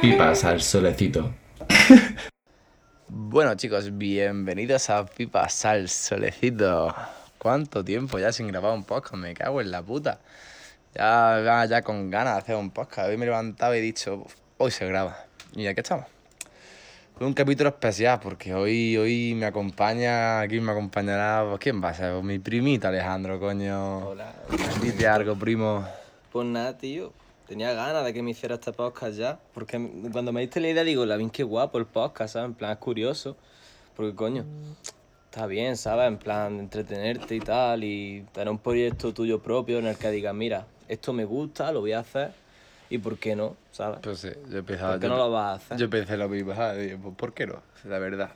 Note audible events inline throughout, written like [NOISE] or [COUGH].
Pipas al solecito. [LAUGHS] Bueno chicos, bienvenidos a Pipas al Solecito. ¿Cuánto tiempo ya sin grabar un podcast? Me cago en la puta. Ya, ya con ganas de hacer un podcast. Hoy me he levantado y he dicho, hoy se graba. Y aquí estamos. Fue un capítulo especial porque hoy, hoy me acompaña, aquí me acompañará, pues, ¿quién va a ser? Mi primita Alejandro, coño. Hola. Dite algo, primo. Pues nada, tío. Tenía ganas de que me hiciera este podcast ya. Porque cuando me diste la idea, digo, la bien qué guapo el podcast, ¿sabes? En plan, es curioso. Porque, coño, está bien, ¿sabes? En plan, entretenerte y tal. Y tener un proyecto tuyo propio en el que digas, mira, esto me gusta, lo voy a hacer. ¿Y por qué no? ¿Sabes? Pues sí, yo pensaba... ¿Por qué yo- no lo vas a hacer? Yo pensé lo mismo, ¿sabes? Digo, pues, ¿por qué no? La verdad.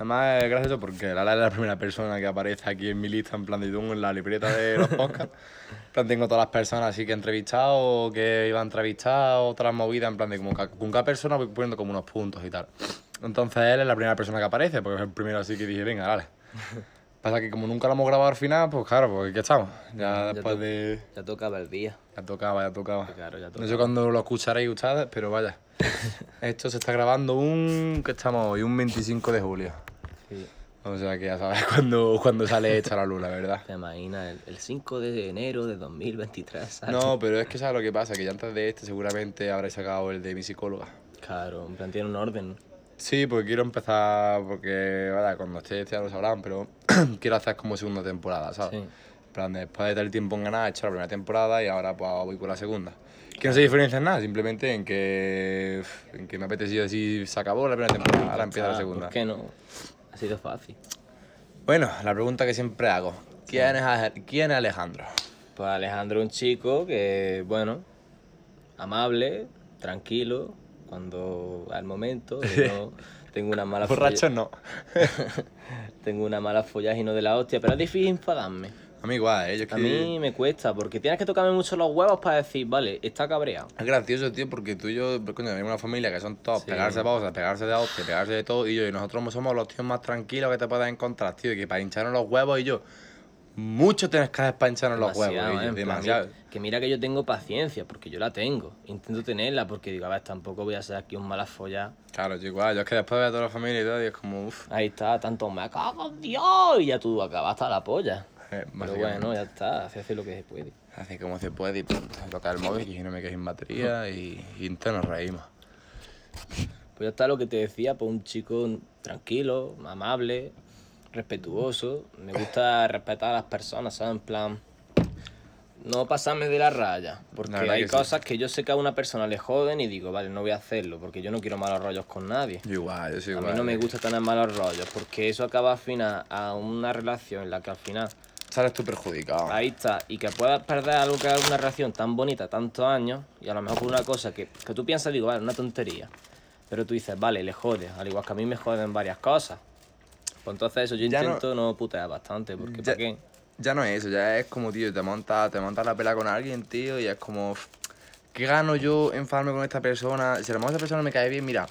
Además es gracioso porque Lala es la primera persona que aparece aquí en mi lista, en plan de tengo en la libreta de los [LAUGHS] podcasts. En plan tengo todas las personas así que he entrevistado, que iba a entrevistar, otras movidas, en plan de como con cada persona voy poniendo como unos puntos y tal. Entonces él es la primera persona que aparece, porque es el primero así que dije, venga, dale. Pasa que como nunca lo hemos grabado al final, pues claro, pues aquí estamos. Ya Ya después de... Ya tocaba el día. Ya tocaba, ya tocaba. Claro, ya No tocaba. sé cuándo lo escucharéis ustedes, pero vaya. [LAUGHS] Esto se está grabando un. que estamos hoy? Un 25 de julio. Sí. O sea que ya sabes [LAUGHS] cuándo, cuándo sale esta la luz, la verdad. Te imaginas, el, el 5 de enero de 2023, ¿sabes? No, pero es que sabes lo que pasa, que ya antes de este seguramente habréis sacado el de mi psicóloga. Claro, en plan, tiene un orden. Sí, porque quiero empezar, porque vaya, cuando esté este ya lo sabrán, pero [CLEARS THROAT] quiero hacer como segunda temporada, ¿sabes? Sí. En plan, después de tener tiempo en ganar, he hecho la primera temporada y ahora pues voy por la segunda. Que no se diferencia en nada, simplemente en que, en que me ha apetecido decir, se acabó la primera temporada, ahora empieza la segunda. ¿Por qué no? Sido fácil. Bueno, la pregunta que siempre hago, ¿quién es, quién es Alejandro? Pues Alejandro es un chico que, bueno, amable, tranquilo, cuando al momento, [LAUGHS] no tengo una mala Borracho no. [LAUGHS] tengo una mala follaje y no de la hostia, pero es difícil enfadarme. A mí igual, ¿eh? Yo es que... A mí me cuesta, porque tienes que tocarme mucho los huevos para decir, vale, está cabreado. Es gracioso, tío, porque tú y yo, pues, coño, tenemos una familia que son todos Sí. pegarse de pausas, pegarse de hostia, pegarse de todo, y yo, y nosotros somos los tíos más tranquilos que te puedas encontrar, tío, y que para hincharnos los huevos, y yo, mucho tienes que hacer para hincharnos los huevos, y ¿eh? yo, demasiado. mi- Que mira que yo tengo paciencia, porque yo la tengo. Intento tenerla, porque digo, a ver, tampoco voy a ser aquí un mala folla. Claro, yo igual, yo es que después veo a toda la familia y todo, y es como, uff, Ahí está, tanto me cago en Dios, y ya tú acabas hasta la polla. Eh, Pero bueno, ya está, se hace lo que se puede. Así como se puede y punto. Toca el móvil y no me quedo sin batería y, y nos reímos. Pues ya está lo que te decía, pues un chico tranquilo, amable, respetuoso. Me gusta respetar a las personas, ¿sabes? En plan, no pasarme de la raya. Porque La hay que sí. cosas que yo sé que a una persona le joden y digo, vale, no voy a hacerlo, porque yo no quiero malos rollos con nadie. Igual, yo soy A igual. mí no me gusta tener malos rollos, porque eso acaba al final a una relación en la que al final Sales tú perjudicado. Ahí está, y que puedas perder algo que es una relación tan bonita, tantos años, y a lo mejor por una cosa que, que tú piensas, digo, vale, una tontería. Pero tú dices, vale, le jode, al igual que a mí me joden varias cosas. Pues entonces eso yo Ya no- intento no, putear bastante, porque Ya- ¿para qué? Ya no es eso, ya es como, tío, te montas te montas la pela con alguien, tío, y es como, ¿qué gano yo enfadarme con esta persona? Si a lo mejor esa persona me cae bien, mira,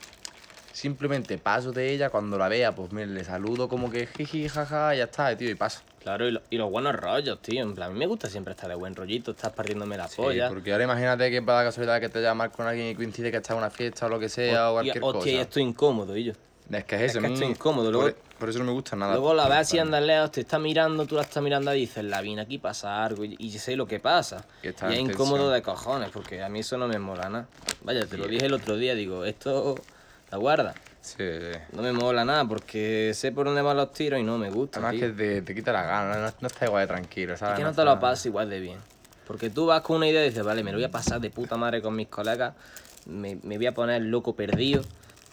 simplemente paso de ella, cuando la vea, pues mira, le saludo como que jiji, jaja, y ya está, tío, y paso. Claro, y, lo- y los buenos rollos, tío. En plan, a mí me gusta siempre estar de buen rollito, estás partiéndome la Sí, polla. porque ahora imagínate que para la casualidad que te llamas con alguien y coincide que está en una fiesta o lo que sea, o Hostia, cualquier hostia, y cosa. estoy incómodo, y yo. Es que es eso, es que estoy incómodo, luego- Por, eso no me gusta nada. Luego la ves así andar lejos, te está mirando, tú la estás mirando y dices, la vine aquí pasa algo, y, y sé lo que pasa. Está y es incómodo de cojones, porque a mí eso no me mola nada. Vaya, te lo dije el otro día, digo, esto, la guarda. Sí, sí. No me mola nada, porque sé por dónde van los tiros y no me gusta. Además tío. que te, te quita la gana, no, no está igual de tranquilo, ¿sabes? Es que no te está- lo pasas igual de bien. Porque tú vas con una idea y dices, vale, me lo voy a pasar de puta madre con mis colegas, me, me voy a poner loco perdido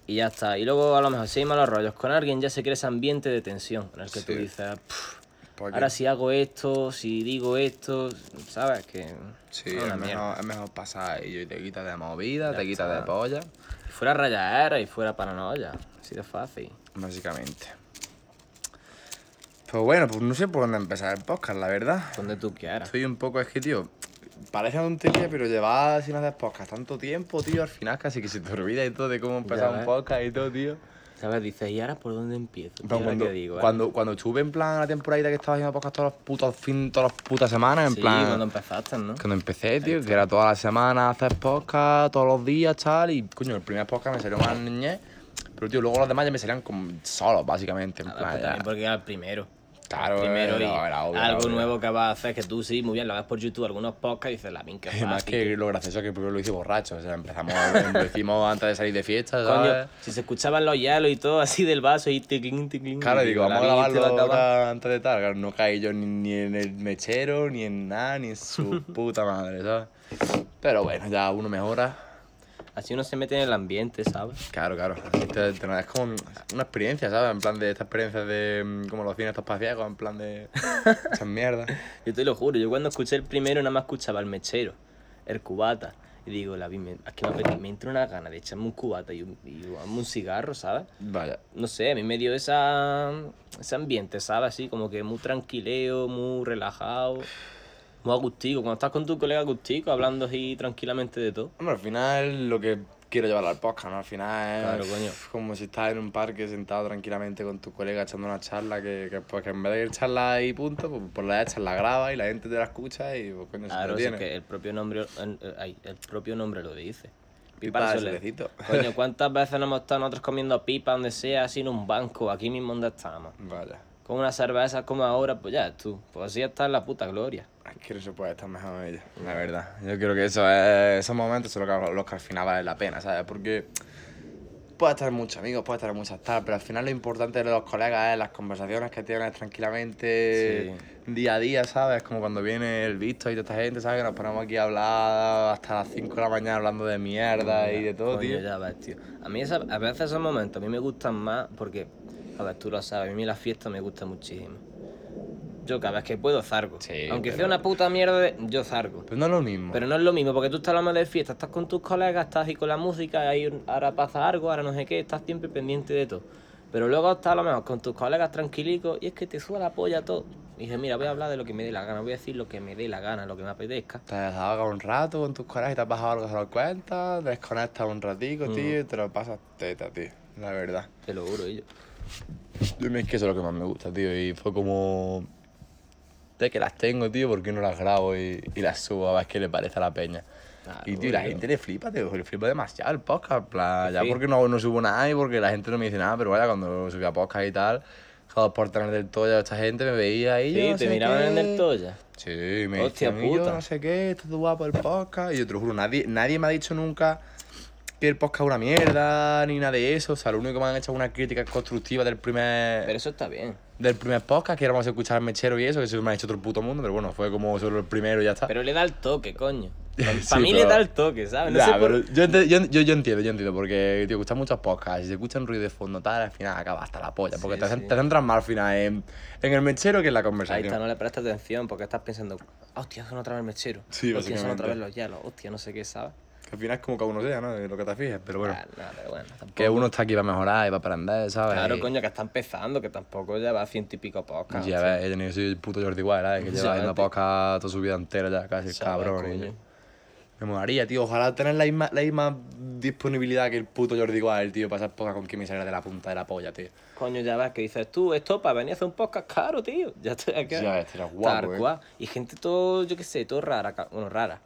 y ya está. Y luego a lo mejor si hay malos rollos con alguien ya se crea ese ambiente de tensión en el que tú dices, "Pff, Porque- ahora si hago esto, si digo esto, ¿sabes? Que Sí, es mejor, es mejor pasar y te quita de movida, Ya te quita está. de polla, fuera rayaera y fuera paranoia, así de fácil. básicamente. Pues bueno, pues no sé por dónde empezar el podcast, la verdad. Donde tú quieras. Estoy un poco, es que, tío, parece una tontería, pero llevar sin hacer podcast tanto tiempo, tío, al final casi que se te olvida y todo de cómo empezar un podcast y todo, tío. ¿Sabes? Dices, ¿y ahora por dónde empiezo? ¿Y Pero cuando, qué digo? cuando, cuando estuve en plan la temporadita que estaba haciendo podcast todos los putos fin, todas las putas semanas, en sí, plan. cuando empezaste, ¿no? Cuando empecé, tío, que era toda la semana hacer podcast, todos los días, tal, y coño, el primer podcast me salió más niñez, pero tío, luego los demás ya me salían como solos, básicamente, en plan, pues ya. porque era el primero. Claro, primero era- y era obvio, algo nuevo que vas a hacer, que tú sí, muy bien, lo ves por YouTube, algunos podcasts y dices, la minca Y [LAUGHS] más que lo gracioso es que primero lo hice borracho, o sea, empezamos, [LAUGHS] lo hicimos antes de salir de fiesta, Coño, ¿sabes? si se escuchaban los hielos y todo así del vaso y ticlin, ticlin. Claro, y digo, vamos a grabarlo va antes de tal. Claro, no caí yo ni, ni en el mechero, ni en nada, ni en su [LAUGHS] puta madre, ¿sabes? Pero bueno, ya uno mejora. Así uno se mete en el ambiente, ¿sabes? Claro, claro. Esto es como una experiencia, ¿sabes? En plan de esta experiencia de mm, como los cines estos en plan de [LAUGHS] esas mierdas. Yo te lo juro, yo cuando escuché el primero nada más escuchaba el mechero, el cubata. Y digo, la vi, me, es que me, me entra una gana de echarme un cubata y un, y un cigarro, ¿sabes? Vaya. No sé, a mí me dio esa, ese ambiente, ¿sabes? Así como que muy tranquileo, muy relajado, muy agustico. Cuando estás con tu colega agustico, hablando así tranquilamente de todo. Hombre, al final lo que quiero llevar al podcast, ¿no? Al final es Claro, coño. como si estás en un parque sentado tranquilamente con tu colega echando una charla que, que, pues, que en vez de ir charla y punto, pues por la echas la graba y la gente te la escucha y pues coño, Claro, se es que el propio nombre, el, el- propio nombre lo dice. Pipa al de. Coño, [LAUGHS] ¿cuántas veces no hemos estado nosotros comiendo pipa donde sea, así en un banco, aquí mismo donde estamos? Vaya. Con una cerveza como ahora, pues ya tú. Pues así está en la puta gloria. Es que no se puede estar mejor ella, la verdad. Yo creo que eso es, esos momentos son los que, los que al final valen la pena, ¿sabes? Porque puedes estar muchos amigos, puedes estar muchas tal, pero al final lo importante de los colegas es las conversaciones que tienes tranquilamente día a día, ¿sabes? Como cuando viene el visto y toda esta gente, ¿sabes? Que nos ponemos aquí a hablar hasta las 5 de la mañana hablando de mierda y de todo, Coño, tío. ya ves, tío. A mí esa- a veces esos momentos a mí me gustan más porque, a ver, tú lo sabes, a mí la fiesta me gusta muchísimo. Yo cada vez que puedo zargo. Sí, Aunque pero- sea una puta mierda, de- yo zargo. Pues no es lo mismo. Pero no es lo mismo, porque tú estás hablando de fiesta, estás con tus colegas, estás ahí con la música, ahí ahora pasa algo, ahora no sé qué, estás siempre pendiente de todo. Pero luego estás a lo mejor con tus colegas tranquilicos y es que te suba la polla todo. Y dije, mira, voy a hablar de lo que me dé la gana, voy a decir lo que me dé la gana, lo que me apetezca. Te desahogas un rato con tus colegas y te has bajado algo que se lo cuentas, desconectas un Mm. ratico, tío, y te lo pasas teta, tío. La verdad. Te lo juro, yo. Yo me es que eso es lo que más me gusta, tío. Y fue como. De que las tengo, tío, ¿por qué no las grabo y, y las subo a ver qué le parece a la peña? Claro, y tío, la tío. gente le flipa, tío, le flipa demasiado el podcast. plan, ya Sí. porque no, no subo nada y porque la gente no me dice nada, pero vaya, cuando subía podcast y tal, cada por tener del Toya, esta gente me veía ahí. Sí, no te miraban en el Toya. Sí, me Hostia decían, "Y yo puta. no sé qué, esto es guapo el podcast. Y yo te lo juro, nadie, nadie me ha dicho nunca que el podcast es una mierda, ni nada de eso. O sea, lo único que me han hecho es una crítica constructiva del primer, Pero eso está bien. del primer podcast, que éramos a escuchar Mechero y eso, que eso me ha hecho otro puto mundo, pero bueno, fue como solo el primero y ya está. Pero le da el toque, coño. [LAUGHS] Sí, Para mí le da el toque, ¿sabes? No sé por- pero yo, yo, yo, yo entiendo, yo entiendo, porque tío, escuchas muchos podcasts y se escuchan ruido de fondo tal, al final acaba hasta la polla, porque Sí, te, sí. te centras más al final en, en el mechero que en la Ahí conversación. está, no le prestas atención porque estás pensando, hostia, son otra vez el mechero. Sí, hostia, son otra vez los hielos. Hostia, no sé qué, ¿sabes? Que al final es como cada uno sea, ¿no? Lo que te fijes, pero bueno. Ah, no, pero bueno, tampoco. Que uno está aquí para mejorar y para aprender, ¿sabes? Claro, coño, que está empezando, que tampoco lleva ciento y pico podcasts. Y a ver, ella ni soy el puto Jordi Wild, ¿eh? Que Ya lleva haciendo ves, podcast toda su vida entera ya, casi, el ¿sabes, cabrón. y-? Me molaría, tío. Ojalá tener la misma, la misma disponibilidad que el puto Jordi Wild, tío, para hacer podcast con quien me saliera de la punta de la polla, tío. Coño, ya ves que dices tú, esto para venir a hacer un podcast caro, tío. Ya estoy aquí. Ya ves, estaría guapo, eh. Y gente todo, yo qué sé, todo rara, bueno, rara.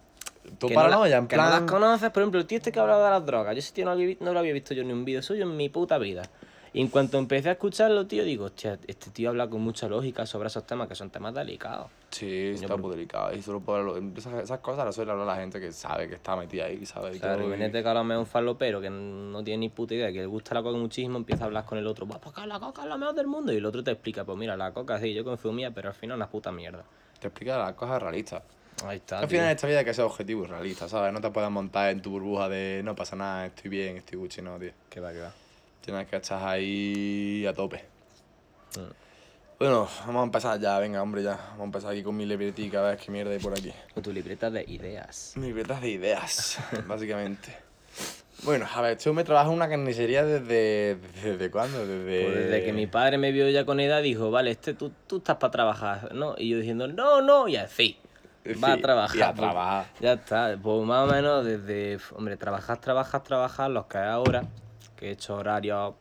Tú Que no la- paranoia, en que no las plan. conoces, por ejemplo, el tío este que ha hablado de las drogas. Yo ese tío no, había no lo había visto yo ni un vídeo suyo en mi puta vida. Y en cuanto empecé a escucharlo, tío, digo, hostia, este tío habla con mucha lógica sobre esos temas que son temas delicados. Sí, está muy delicado. Y solo por esas, esas cosas las suele hablar la gente que sabe que está metida ahí, sabe. Claro, y- imagínate que ahora me es un falopero que no tiene ni puta idea, que le gusta la coca muchísimo, empieza a hablar con el otro, pues que la coca es la mejor del mundo. Y el otro te explica, pues mira, la coca sí, yo consumía, pero al final una puta mierda. Te explica las cosas realistas. Ahí está. Al tío. final, en esta vida hay que ser objetivo y realista, ¿sabes? No te puedes montar en tu burbuja de no pasa nada, estoy bien, estoy Gucci, no, tío. Que va, que va. Tienes que estar ahí a tope. Mm. Bueno, vamos a empezar ya, venga, hombre, ya. Vamos a empezar aquí con mi libretica, a ver qué mierda hay por aquí. Con tu libreta de ideas. Mi libretas de ideas, [LAUGHS] básicamente. Bueno, a ver, tú me trabajas en una carnicería desde. ¿Desde cuándo? Desde. Pues desde que mi padre me vio ya con edad, dijo, vale, este tú, tú estás para trabajar, ¿no? Y yo diciendo, no, no, y así. Va a trabajar. y a pues, trabajar. Ya está, pues más o menos desde, hombre, trabajar, trabajar, trabajar, los que hay ahora, que he hecho horarios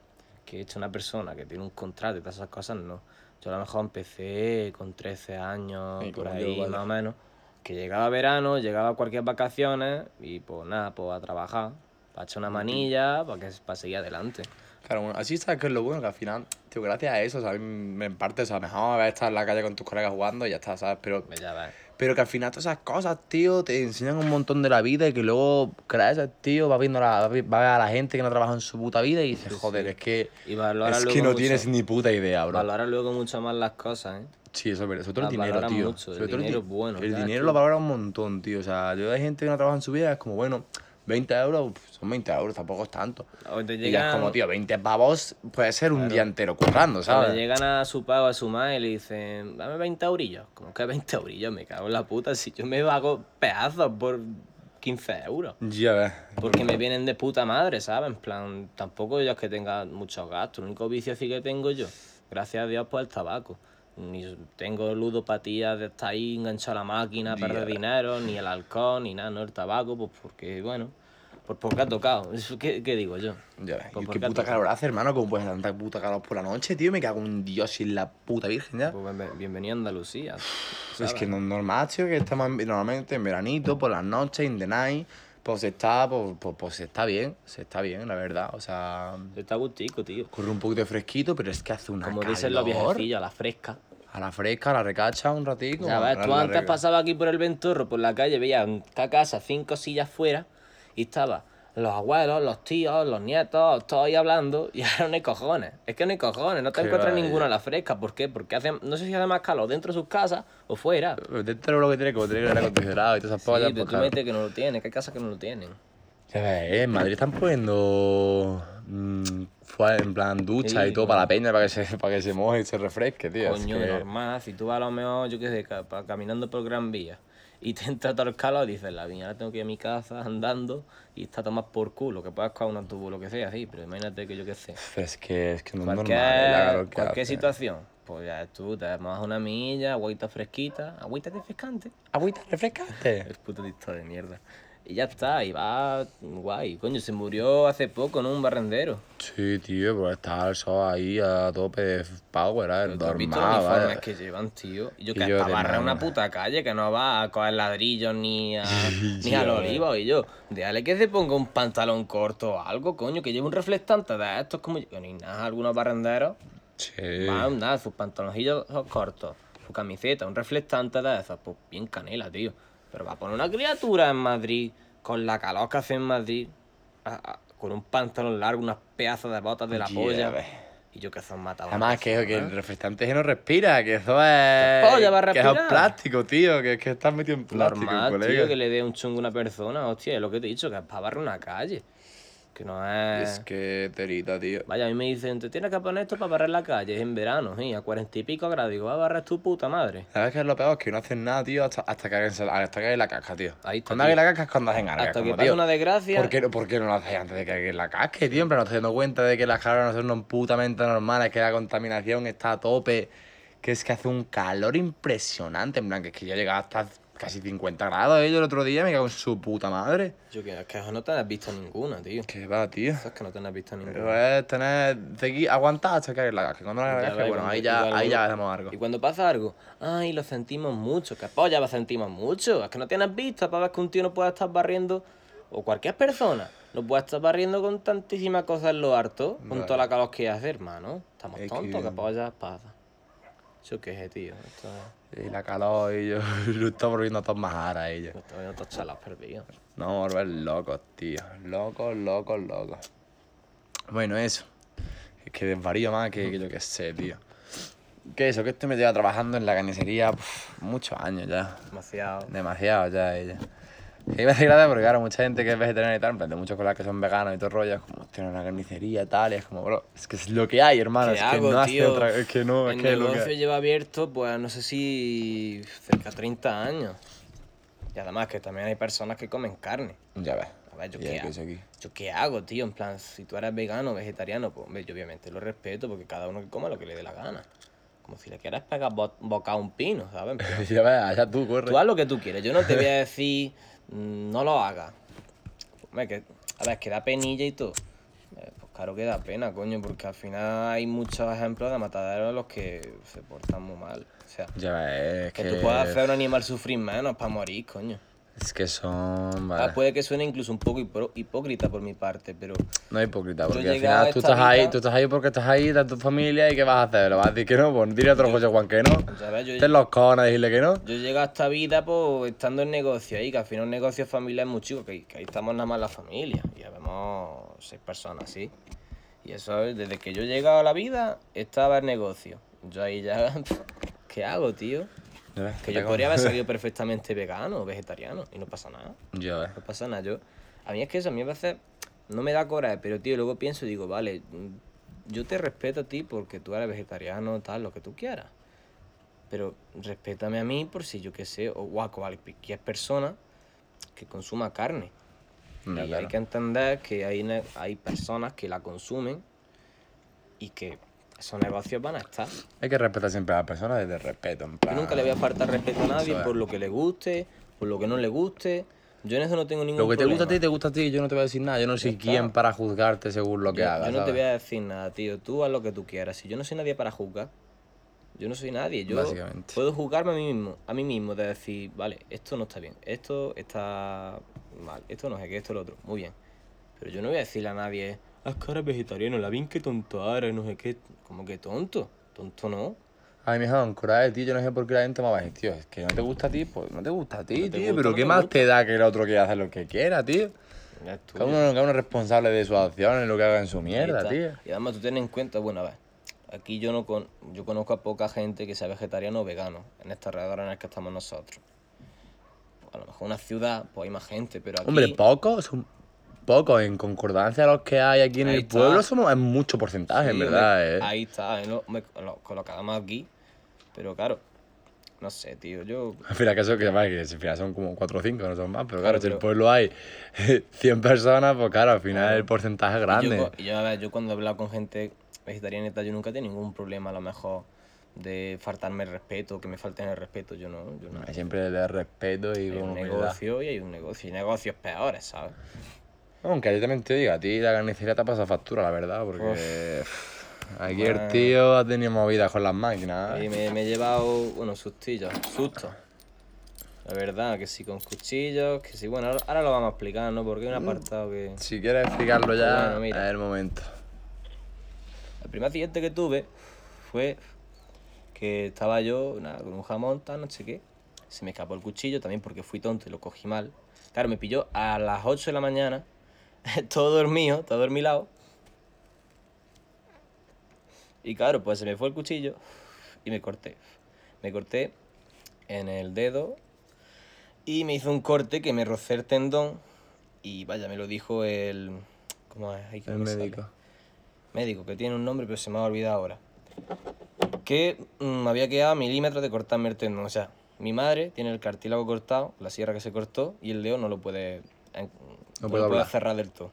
que he hecho una persona que tiene un contrato y todas esas cosas, no. Yo a lo mejor empecé con 13 años, Sí, por ahí yo, más o menos, que llegaba verano, llegaba cualquier vacaciones y pues nada, pues a trabajar, para echar una manilla, para, que, para seguir adelante. Claro, bueno, así sabes que es lo bueno, que al final, tío, gracias a eso, ¿sabes? En parte, o sea, mejor haber estado en la calle con tus colegas jugando y ya está, ¿sabes? Pero, ya ves. Pero que al final todas esas cosas, tío, te enseñan un montón de la vida y que luego, gracias, tío, vas viendo la, va a la gente que no trabaja en su puta vida y dices, joder, es que, Y es que no mucho- tienes ni puta idea, bro. Valora luego mucho más las cosas, ¿eh? Sí, eso es verdad. Sobre todo el dinero, tío. mucho, el todo dinero bueno, El dinero lo valora un montón, tío. O sea, yo hay gente que no trabaja en su vida, es como, bueno, 20 euros, pues, son 20 euros, tampoco es tanto. O te Y es como, tío, 20 pavos puede ser un Claro. día entero currando, o le ¿sabes? llegan a su pago, a su madre y le dicen, dame 20 eurillos. Como que 20 eurillos, me cago en la puta. Si yo me hago pedazos por 15 euros. Ya ves. Porque me vienen de puta madre, ¿sabes? En plan, tampoco yo es que tenga muchos gastos. El único vicio sí que tengo yo, gracias a Dios, pues el tabaco. Ni tengo ludopatía de estar ahí enganchado a la máquina, perder dinero, ni el alcohol, ni nada, no el tabaco, pues porque, bueno, pues porque ha tocado. Eso, ¿qué, qué digo yo? Ya ves. Pues ¿Y porque qué puta calor hace, hermano? ¿Cómo puedes tanta puta calor por la noche, tío? Me cago en Dios y en la puta virgen ya. Pues bien- bienvenido a Andalucía. Es ¿sabes? que no es normal, tío, que estamos en- normalmente en veranito, por las noches, in the night, pues está, pues, pues, pues se está bien, se está bien, la verdad. O sea, Está gustico, tío. corre un poquito de fresquito, pero es que hace una Como calor. dicen los viejecillos, a la fresca. A la fresca, a la recacha un ratico. Ya ves, tú antes pasabas aquí por el Ventorro, por la calle, veías cada casa cinco sillas fuera y estaba los abuelos, los tíos, los nietos, todos ahí hablando y ahora no hay cojones. Es que no hay cojones, no te encuentras vaya. ninguna a la fresca. ¿Por qué? Porque hace, no sé si hace más calor dentro de sus casas o fuera. Dentro de lo que tiene, como tiene el aire acondicionado y todas esas Sí, pollas, pero pues tú metes que no lo tienen, que hay casas que no lo tienen. Ya ves, en Madrid están poniendo mm, en plan ducha Sí, y todo coño. para la peña, para que se, para que se moje y se refresque, tío. es Coño, que- normal, si tú vas a lo mejor, yo qué sé, caminando por Gran Vía y te entra el calor, dices, la viña, ahora tengo que ir a mi casa andando y está tomado por culo, que puedas coger un autobús, lo que sea, sí, pero imagínate que yo qué sé. Pero es que, es que no es normal que cualquier hace. situación, pues ya tú te mojas una milla, agüita fresquita, agüita refrescante, Agüita, refrescante. [LAUGHS] es puto listo de mierda. Y ya está, y va guay, coño, se murió hace poco, ¿no? Un barrendero. Sí, tío, pues está el sol ahí a tope de power, ¿eh? ¿Tú has visto los Normal, uniformes que llevan, tío? Y yo que de barrer una puta calle que no va a coger ladrillos ni a [LAUGHS] ni a olivo. Y yo, déjale que se ponga un pantalón corto o algo, coño, que lleve un reflectante de estos como yo. Ni nada, algunos barrenderos Sí. van, nada, sus pantaloncillos son cortos, su camiseta, un reflectante de esos, pues bien canela, tío. Pero va a poner una criatura en Madrid, con la calor que hace en Madrid, a- a- con un pantalón largo, unas pedazos de botas de la polla. Y yo que son matados. Además, que, que el refrescante que no respira, que eso es. polla va a Que eso es respirar. plástico, tío, que, que estás metido en plástico, Normal, colega. tío, que le dé un chungo a una persona, hostia, es lo que te he dicho, que es para barrer una calle. Que no es... Es que terita, tío. Vaya, a mí me dicen, te tienes que poner esto para barrer la calle, es en verano, sí, a cuarenta y pico grados, digo, va a barrer tu puta madre. ¿Sabes qué es lo peor? Que no hacen nada, tío, hasta, hasta que que hagan la casca, tío. Ahí está, Cuando tío. la casca es cuando hacen algo. Hasta que como, pase tío, una desgracia... ¿Por qué, no- por qué no lo hacéis antes de que hagan la casca, tío? Plan, no estoy dando cuenta de que las calores no son putamente normales, que la contaminación está a tope, que es que hace un calor impresionante. En plan, que es que yo llegaba hasta casi 50 grados ellos el otro día, me cago en su puta madre. Yo que, es que no te has visto ninguna, tío. Que va, tío. Es que no te has visto Pero ninguna. es tener, seguir, aguantar hasta que la casca. Cuando la ves, bueno, cuando- ahí ya, ahí ya hacemos algo. Y cuando pasa algo, ay, lo sentimos mucho, que polla lo sentimos mucho. Es que no tienes vista para ver que un tío no puede estar barriendo, o cualquier persona, no puede estar barriendo con tantísimas cosas en lo harto, con Vale. toda la calor que hace, hermano. Estamos Es tontos, que- que polla pasa. Yo qué sé, tío. Esto es... Y la calor y yo [LAUGHS] lo estamos volviendo todos más a ellos. Me estoy viendo chalados perdidos. No a volver locos, tío. Locos, locos, locos. Bueno, eso. Es que desvarío más que, que yo qué sé, tío. Que eso, que esto me lleva trabajando en la carnicería muchos años ya. Demasiado. Demasiado ya ella. Y me hace gracia porque, claro, mucha gente que es vegetariana y tal, en plan, de muchos colegas que son veganos y todo rollo, es como, tienen una carnicería y tal, y es como, bro, es que es lo que hay, hermano, ¿Qué es que hago, no hace otra, es que no, es que es lo que negocio lleva abierto, pues no sé si cerca de 30 años. Y además que también hay personas que comen carne. Ya ves. A ver, yo qué, hago? que aquí. yo qué hago, tío. En plan, si tú eres vegano o vegetariano, pues yo obviamente lo respeto porque cada uno que coma lo que le dé la gana. Como si le quieras pegar bo- boca a un pino, ¿sabes? [LAUGHS] Ya ves, allá tú, corre. Tú haz lo que tú quieres. Yo no te voy a decir, no lo hagas. Hombre, que, a ver, que da penilla y todo. Eh, Pues Claro que da pena, coño, porque al final hay muchos ejemplos de mataderos en los que se portan muy mal. O sea, Ya ves, es que, que... tú puedas hacer a un animal sufrir menos para morir, coño. Es que son... Ah, Vale. puede que suene incluso un poco hipócrita por mi parte, pero No es hipócrita, Yo porque al final tú estás ahí, tú estás ahí porque estás ahí, estás tu familia y ¿qué vas a hacer? ¿Le vas a decir que no? Pues dile a otro José Juan que no. ¿sabes? Yo, Ten los cojones a decirle que no. yo llego a esta vida pues estando en negocio ahí, que al final un negocio familiar es muy chico, que, que ahí estamos nada más la familia. Y ya vemos seis personas, ¿sí? Y eso es, desde que yo he llegado a la vida, estaba el negocio. Yo ahí ya, [LAUGHS] ¿qué hago, tío? Ves, Que yo podría haber salido [LAUGHS] perfectamente vegano o vegetariano y no pasa nada. Yo, eh. No pasa nada. Yo, a mí es que eso a mí a veces no me da coraje, pero tío, luego pienso y digo, vale, yo te respeto a ti porque tú eres vegetariano, tal, lo que tú quieras. Pero respétame a mí por si yo qué sé, o guaco, cualquier persona que consuma carne. Ya, y claro. hay que entender que hay, hay personas que la consumen y que esos negocios van a estar. Hay que respetar siempre a las personas desde el respeto, en Yo plan... nunca le voy a faltar respeto a nadie es. por lo que le guste, por lo que no le guste. Yo en eso no tengo ningún Lo que te gusta a ti, problema. te gusta a ti, yo no te voy a decir nada. Yo no soy está. quien para juzgarte según lo que yo, hagas, yo no te ¿sabes? voy a decir nada, tío. Tú haz lo que tú quieras. Si yo no soy nadie para juzgar, yo no soy nadie. Yo Básicamente. puedo juzgarme a mí mismo, a mí mismo, de decir, vale, esto no está bien, esto está mal, esto no sé qué, esto lo otro. Muy bien. Pero yo no voy a decirle a nadie, que eres vegetariano, la bien que tonto eres, no sé qué. Como que tonto. Tonto no. Ay, mijo, en coraje, tío, yo no sé por qué la gente me va a decir, tío, es que no te gusta a ti, pues no te gusta a ti, No tío, gusta, pero no ¿qué más gusta. te da que el otro quiera hacer lo que quiera, tío? Cada uno, cada uno es responsable de sus acciones, lo que haga en su mierda, tío. Y además tú ten en cuenta, bueno, a ver, aquí yo no con, yo conozco a poca gente que sea vegetariano o vegano en este alrededor en el que estamos nosotros. A lo mejor una ciudad, pues hay más gente, pero aquí... Hombre, pocos, son pocos, en concordancia a los que hay aquí en Ahí el está. pueblo, somos, es mucho porcentaje, Sí, en verdad, eh. Ahí está, es lo, me- lo- con lo que hagamos aquí. Pero claro, no sé, tío, yo... [LAUGHS] Al final, que eso que, vale, que al final son como 4 o 5, no son más, pero claro, Claro, si en el pueblo hay [LAUGHS] 100 personas, pues claro, al final Claro. el porcentaje es grande. Yo, yo, a ver, yo cuando he hablado con gente vegetariana yo nunca he tenido ningún problema a lo mejor de faltarme el respeto, que me falten el respeto, yo no, yo no. Hay Siempre de respeto y Hay un negocio y hay un negocio, y negocios peores, ¿sabes? Aunque yo también te digo, a ti la carnicería te pasa factura, la verdad, porque aquí el tío ha tenido movidas con las máquinas. Y ¿eh? me, me he llevado, bueno, sustillos, sustos. La verdad, que sí con cuchillos, que sí, bueno, ahora, ahora lo vamos a explicar, ¿no? Porque hay un apartado que... Si quieres explicarlo ya, Bueno, mira. es el momento. El primer accidente que tuve fue que estaba yo nada, con un jamón, tal, no sé qué. Se me escapó el cuchillo también porque fui tonto y lo cogí mal. Claro, me pilló a las 8 de la mañana, [LAUGHS] todo dormido, todo dormilado. Y claro, pues se me fue el cuchillo y me corté. Me corté en el dedo y me hizo un corte que me rocé el tendón. Y vaya, me lo dijo el. ¿Cómo es? Que El me sale. médico. Médico, que tiene un nombre, pero se me ha olvidado ahora. Que mm, me había quedado a milímetros de cortarme el tendón. O sea, mi madre tiene el cartílago cortado, la sierra que se cortó, y el dedo no lo puede, no puede lo puede hablar. cerrar del todo.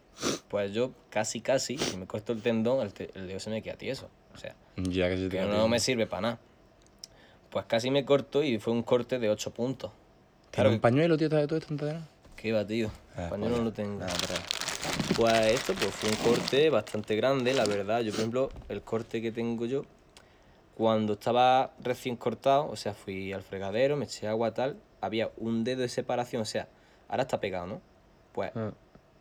Pues yo casi, casi, si me corto el tendón, el, te- el dedo se me queda tieso. O sea, Ya que se que no tiempo. me sirve para nada. Pues casi me corto y fue un corte de 8 puntos. ¿Tiene Claro un pañuelo, tío, de todo esto entero? que va, tío. Ah, Pañuelo joder. no lo tengo. Nada, pero- Pues esto pues fue un corte bastante grande, la verdad. Yo, por ejemplo, el corte que tengo yo, cuando estaba recién cortado, o sea, fui al fregadero, me eché agua tal, había un dedo de separación, o sea, ahora está pegado, ¿no? Pues Ah.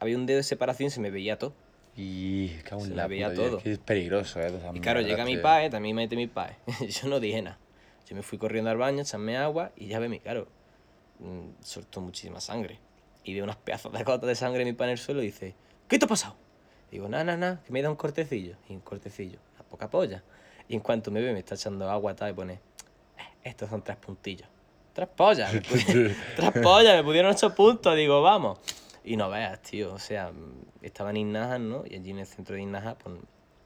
había un dedo de separación y se me veía todo. Y cago en Se la la veía todo. es que es peligroso, eh. Y claro, llega mi padre, también me mete mi padre. [LAUGHS] yo no dije nada. Yo me fui corriendo al baño, echarme agua y ya ve mi, claro, mm, soltó muchísima sangre. Y veo unas pedazos de gotas de sangre en mi padre en el suelo y dice, ¿qué te ha pasado? Digo, nada, nada, nada, que me da un cortecillo. Y un cortecillo, una poca polla. Y en cuanto me ve, me está echando agua tal y pone, "Eh, estos son tres puntillos. Tres pollas, me [LAUGHS] [LAUGHS] tres pollas, me pudieron ocho puntos, digo, vamos. Y no veas, tío, o sea, estaba en Innajas, ¿no? Y allí en el centro de Innajas, pues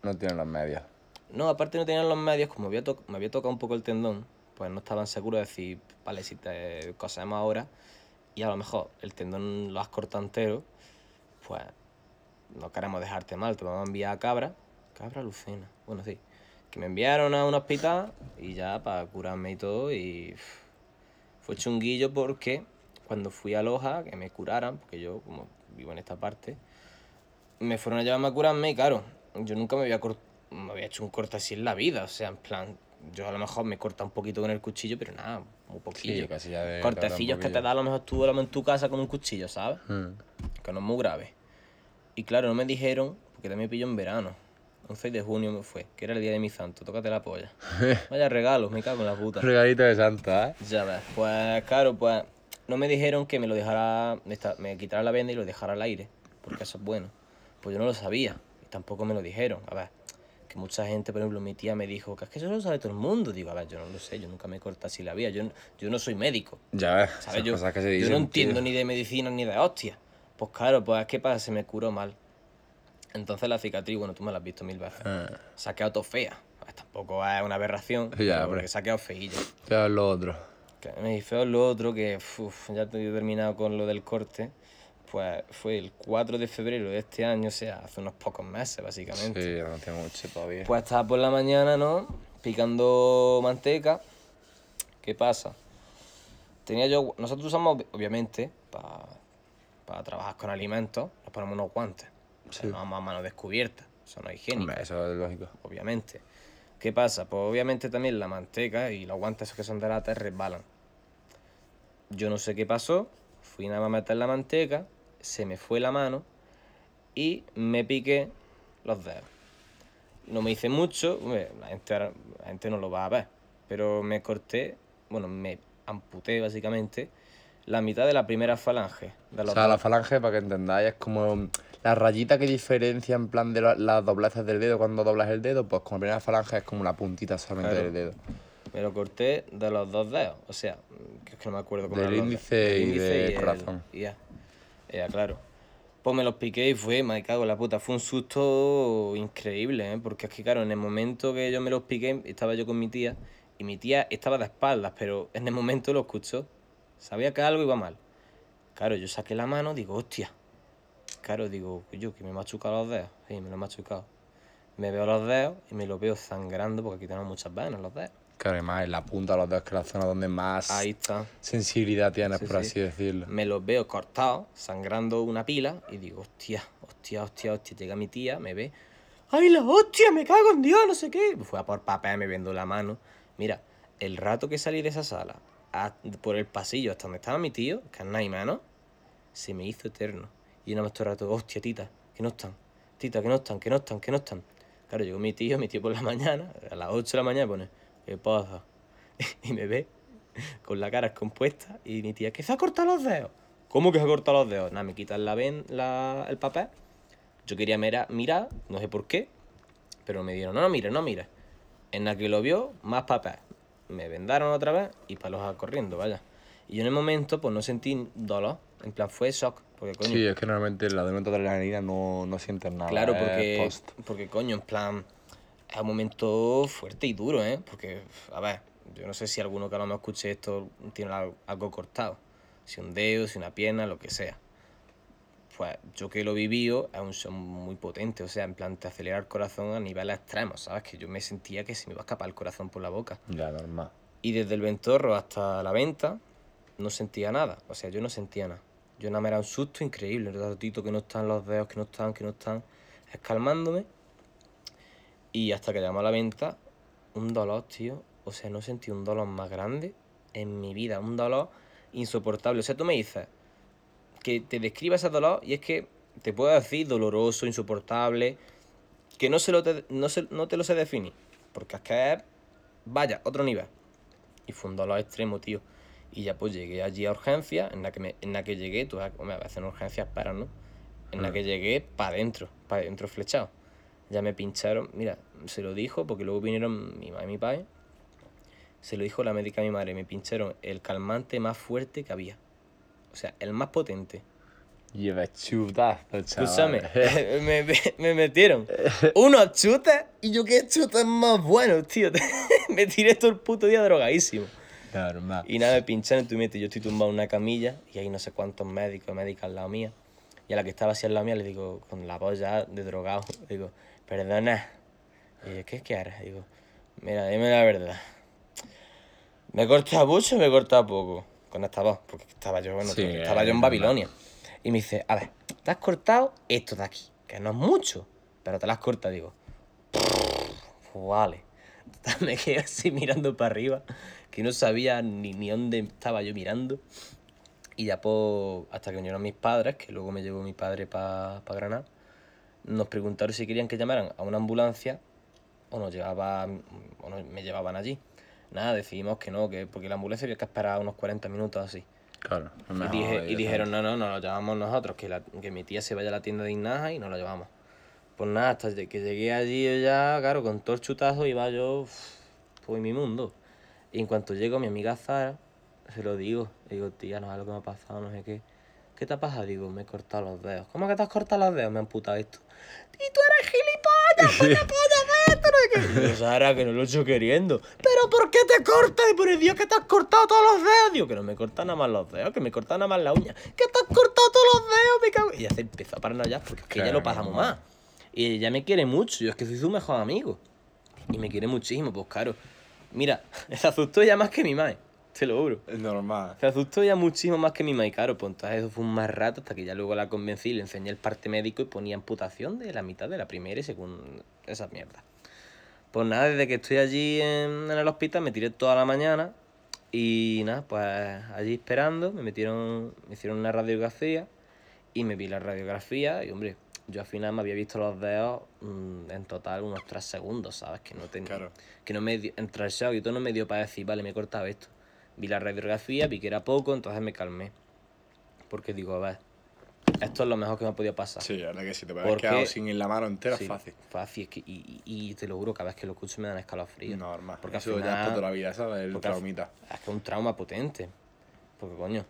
No tienen los medios. no, aparte no tenían los medios, como había me había tocado un poco el tendón, pues no estaban seguros de decir, vale, si te cosemos ahora y a lo mejor el tendón lo has cortado entero, pues no queremos dejarte mal, te vamos a enviar a Cabra. Cabra Lucena, bueno, sí. Que me enviaron a un hospital y ya para curarme y todo y fue chunguillo porque cuando fui a Loja, que me curaran, porque yo como vivo en esta parte, me fueron a llevarme a curarme y claro, yo nunca me había, me había hecho un corte así en la vida. O sea, en plan, yo a lo mejor me corta un poquito con el cuchillo, pero nada, muy poquillo. Sí, casi ya de- Cortecillos te que te da a lo mejor tú en tu casa con un cuchillo, ¿sabes? Mm. Que no es muy grave. Y claro, no me dijeron, porque también me pilló en verano. Un 6 de junio me fue, que era el día de mi santo, tócate la polla. [LAUGHS] Vaya regalos, me cago en la puta. Regalito de Santa, ¿eh? Ya ves, pues claro, pues no me dijeron que me lo dejara, me quitara la venda y lo dejara al aire, porque eso es bueno. Pues yo no lo sabía, y tampoco me lo dijeron. A ver, que mucha gente, por ejemplo, mi tía me dijo que es que eso lo sabe todo el mundo. Digo, a ver, yo no lo sé, yo nunca me corté así la vida, yo, yo no soy médico. Ya ves, ¿Sabes? Yo, cosas que se yo dicen, no entiendo tío. ni de medicina ni de hostia. Pues claro, pues ¿qué pasa? Se me curó mal. Entonces la cicatriz, bueno, tú me la has visto mil veces. Ah, Se ha quedado todo fea. Pues tampoco es una aberración, Ya, porque se ha quedado feilla. ya es lo otro. Me di feo lo otro, que uf, ya te he terminado con lo del corte. Pues fue el 4 de febrero de este año, o sea, hace unos pocos meses, básicamente. Sí, no mucho todavía. Pues estaba por la mañana, ¿no? Picando manteca. ¿Qué pasa? Tenía yo. Nosotros usamos, obviamente, para trabajar con alimentos, nos ponemos unos guantes. O sea, Sí. no vamos a mano descubierta. Eso no es higiénico, Hombre, eso es lógico. obviamente. ¿Qué pasa? Pues obviamente también la manteca y los guantes esos que son de lata resbalan. Yo no sé qué pasó, fui nada más a meter la manteca, se me fue la mano y me piqué los dedos. No me hice mucho, la gente, la gente no lo va a ver, pero me corté, bueno, me amputé básicamente la mitad de la primera falange de O sea, la falange, para que entendáis, es como la rayita que diferencia en plan de la- las dobleces del dedo cuando doblas el dedo, pues como la primera falange es como la puntita solamente Claro. del dedo. Me lo corté de los dos dedos, o sea, que es que no me acuerdo cómo Del índice y del el- corazón. Ya, ya, claro. Pues me los piqué y fue, me cago en la puta, fue un susto increíble, ¿eh? porque es que claro, en el momento que yo me los piqué, estaba yo con mi tía, y mi tía estaba de espaldas, pero en el momento lo escuchó. Sabía que algo iba mal. Claro, yo saqué la mano, digo, hostia. Claro, digo, yo que me he machucado los dedos. Sí, me lo he machucado. Me veo los dedos y me los veo sangrando porque aquí tenemos muchas venas los dedos. Claro, y más en la punta de los dedos, que es la zona donde más Ahí está. sensibilidad tienes, Sí, por sí. así decirlo. Me los veo cortados, sangrando una pila, y digo, hostia, hostia, hostia, hostia. Llega mi tía, me ve. ¡Ay, la hostia! ¡Me cago en Dios! No sé qué. Fue a por papel, me vendo la mano. Mira, el rato que salí de esa sala, a- por el pasillo hasta donde estaba mi tío, que es nada y menos, se me hizo eterno. Y nada más todo rato, hostia, tita, que no están. Tita, que no están, que no están, que no están. Claro, llegó mi tío, mi tío por la [LAUGHS] mañana, a las 8 de la mañana pone, ¿qué pasa? [LAUGHS] y me ve con la cara descompuesta y mi tía, que se ha cortado los dedos. ¿Cómo que se ha cortado los dedos? Nada, me quitan el papel. Yo quería mira- mirar, no sé por qué, pero me dijeron, no, no mires, no mires. En la que lo vio, más papel. Me vendaron otra vez y palos a corriendo, vaya. Y yo en el momento, pues no sentí dolor. En plan, fue shock. Porque, coño, Sí, es que normalmente aumento de adrenalina no, no sientes nada. Claro, es porque, porque coño, en plan, es un momento fuerte y duro, ¿eh? Porque, a ver, yo no sé si alguno que lo mejor escuche esto tiene al- algo cortado. Si un dedo, si una pierna, lo que sea. Pues yo que lo viví es un shock muy potente, o sea, en plan, te acelera el corazón a niveles extremos, ¿sabes? Que yo me sentía que se me iba a escapar el corazón por la boca. Ya, normal. Y desde el ventorro hasta la venta no sentía nada. O sea, yo no sentía nada. Yo nada me era un susto increíble. Un ratito que no están los dedos, que no están, que no están. Es calmándome. Y hasta que llamó a la venta, un dolor, tío. O sea, no sentí un dolor más grande en mi vida. Un dolor insoportable. O sea, tú me dices que te describa ese dolor y es que te puedo decir doloroso, insoportable, que no, se lo te, no, se- no te lo sé definir. Porque es que es, vaya, otro nivel. Y fue un dolor extremo, tío. Y ya pues llegué allí a urgencia, en la que, me, en la que llegué, tú hombre, a veces en urgencia esperas, ¿no? En la que llegué para adentro, para adentro flechado. Ya me pincharon, mira, se lo dijo, porque luego vinieron mi madre y mi padre. Se lo dijo la médica a mi madre, me pincharon el calmante más fuerte que había. O sea, el más potente. Lleva chutazo, chaval. Escúchame, [LAUGHS] [LAUGHS] me, me- me metieron unos chutes y yo qué chutes más buenos, tío. [LAUGHS] me tiré todo el puto día drogadísimo. Normal. Y nada, me pincharon, tú yo estoy tumbado en una camilla y hay no sé cuántos médicos, médicas al lado mía. Y a la que estaba así al lado mía le digo, con la voz ya de drogado, digo, perdona. Y yo, ¿qué quieres? Digo, mira, dime la verdad. ¿Me corta mucho o me corta poco? Con esta voz, porque estaba yo, bueno, Sí, estaba yo en normal. Babilonia. Y me dice, a ver, te has cortado esto de aquí, que no es mucho. pero te las cortas, digo. Vale. [LAUGHS] Me quedé así mirando para arriba, que no sabía ni, ni dónde estaba yo mirando. Y ya pues, hasta que vinieron mis padres, que luego me llevó mi padre para pa Granada, nos preguntaron si querían que llamaran a una ambulancia o nos llevaba, o nos- me llevaban allí. Nada, decidimos que no, que porque la ambulancia había que esperar unos 40 minutos así. Claro. Y, dije- y dijeron, no, no, no lo llevamos nosotros, que, la- que mi tía se vaya a la tienda de Ignaja y nos lo llevamos. Pues nada, hasta que llegué allí yo ya, claro, con todo el chutazo iba yo, pues mi mundo. Y en cuanto llego, mi amiga Zara, se lo digo, le digo, tía, no sabes lo que me ha pasado, no sé qué. ¿Qué te ha pasado? Digo, me he cortado los dedos. ¿Cómo que te has cortado los dedos? Me han putado esto. Y tú eres gilipollas, polla, polla, esto, yo, Sara, que no lo he hecho queriendo. ¿Pero por qué te cortas? Y por el Dios que te has cortado todos los dedos. Digo, que no me cortan nada más los dedos, que me cortan nada más la uña. Que te has cortado todos los dedos, me cago. Y ya se empezó a pararnos ya, porque es que ya Claro, lo pasamos más. Y ella me quiere mucho, yo es que soy su mejor amigo. Y me quiere muchísimo, pues claro. Mira, [LAUGHS] se asustó ya más que mi madre, te lo juro. Es normal. Se asustó ya muchísimo más que mi madre, claro. Pues entonces eso fue un más rato hasta que ya luego la convencí, le enseñé el parte médico y ponía amputación de la mitad de la primera y segunda, esas mierdas. Pues nada, desde que estoy allí en, en el hospital me tiré toda la mañana y nada, pues allí esperando, me metieron, me hicieron una radiografía y me vi la radiografía y hombre, yo al final me había visto los dedos mm, en total unos 3 segundos, ¿sabes? Que no tenía, Claro. que no me dio, entre el shock y todo no me dio para decir, vale, me he cortado esto. Vi la radiografía, vi que era poco, entonces me calmé. Porque digo, a ver, esto es lo mejor que me ha podido pasar. Sí, la verdad que si te ¿Por hubieras quedado sin la mano entera, Sí, fácil. Fácil, es que, y, y, y te lo juro, cada vez que lo escucho me dan escalofríos. Normal. Porque al Eso ya es final- para toda la vida, ¿sabes? El al- traumita. Es que es un trauma potente. Porque, coño,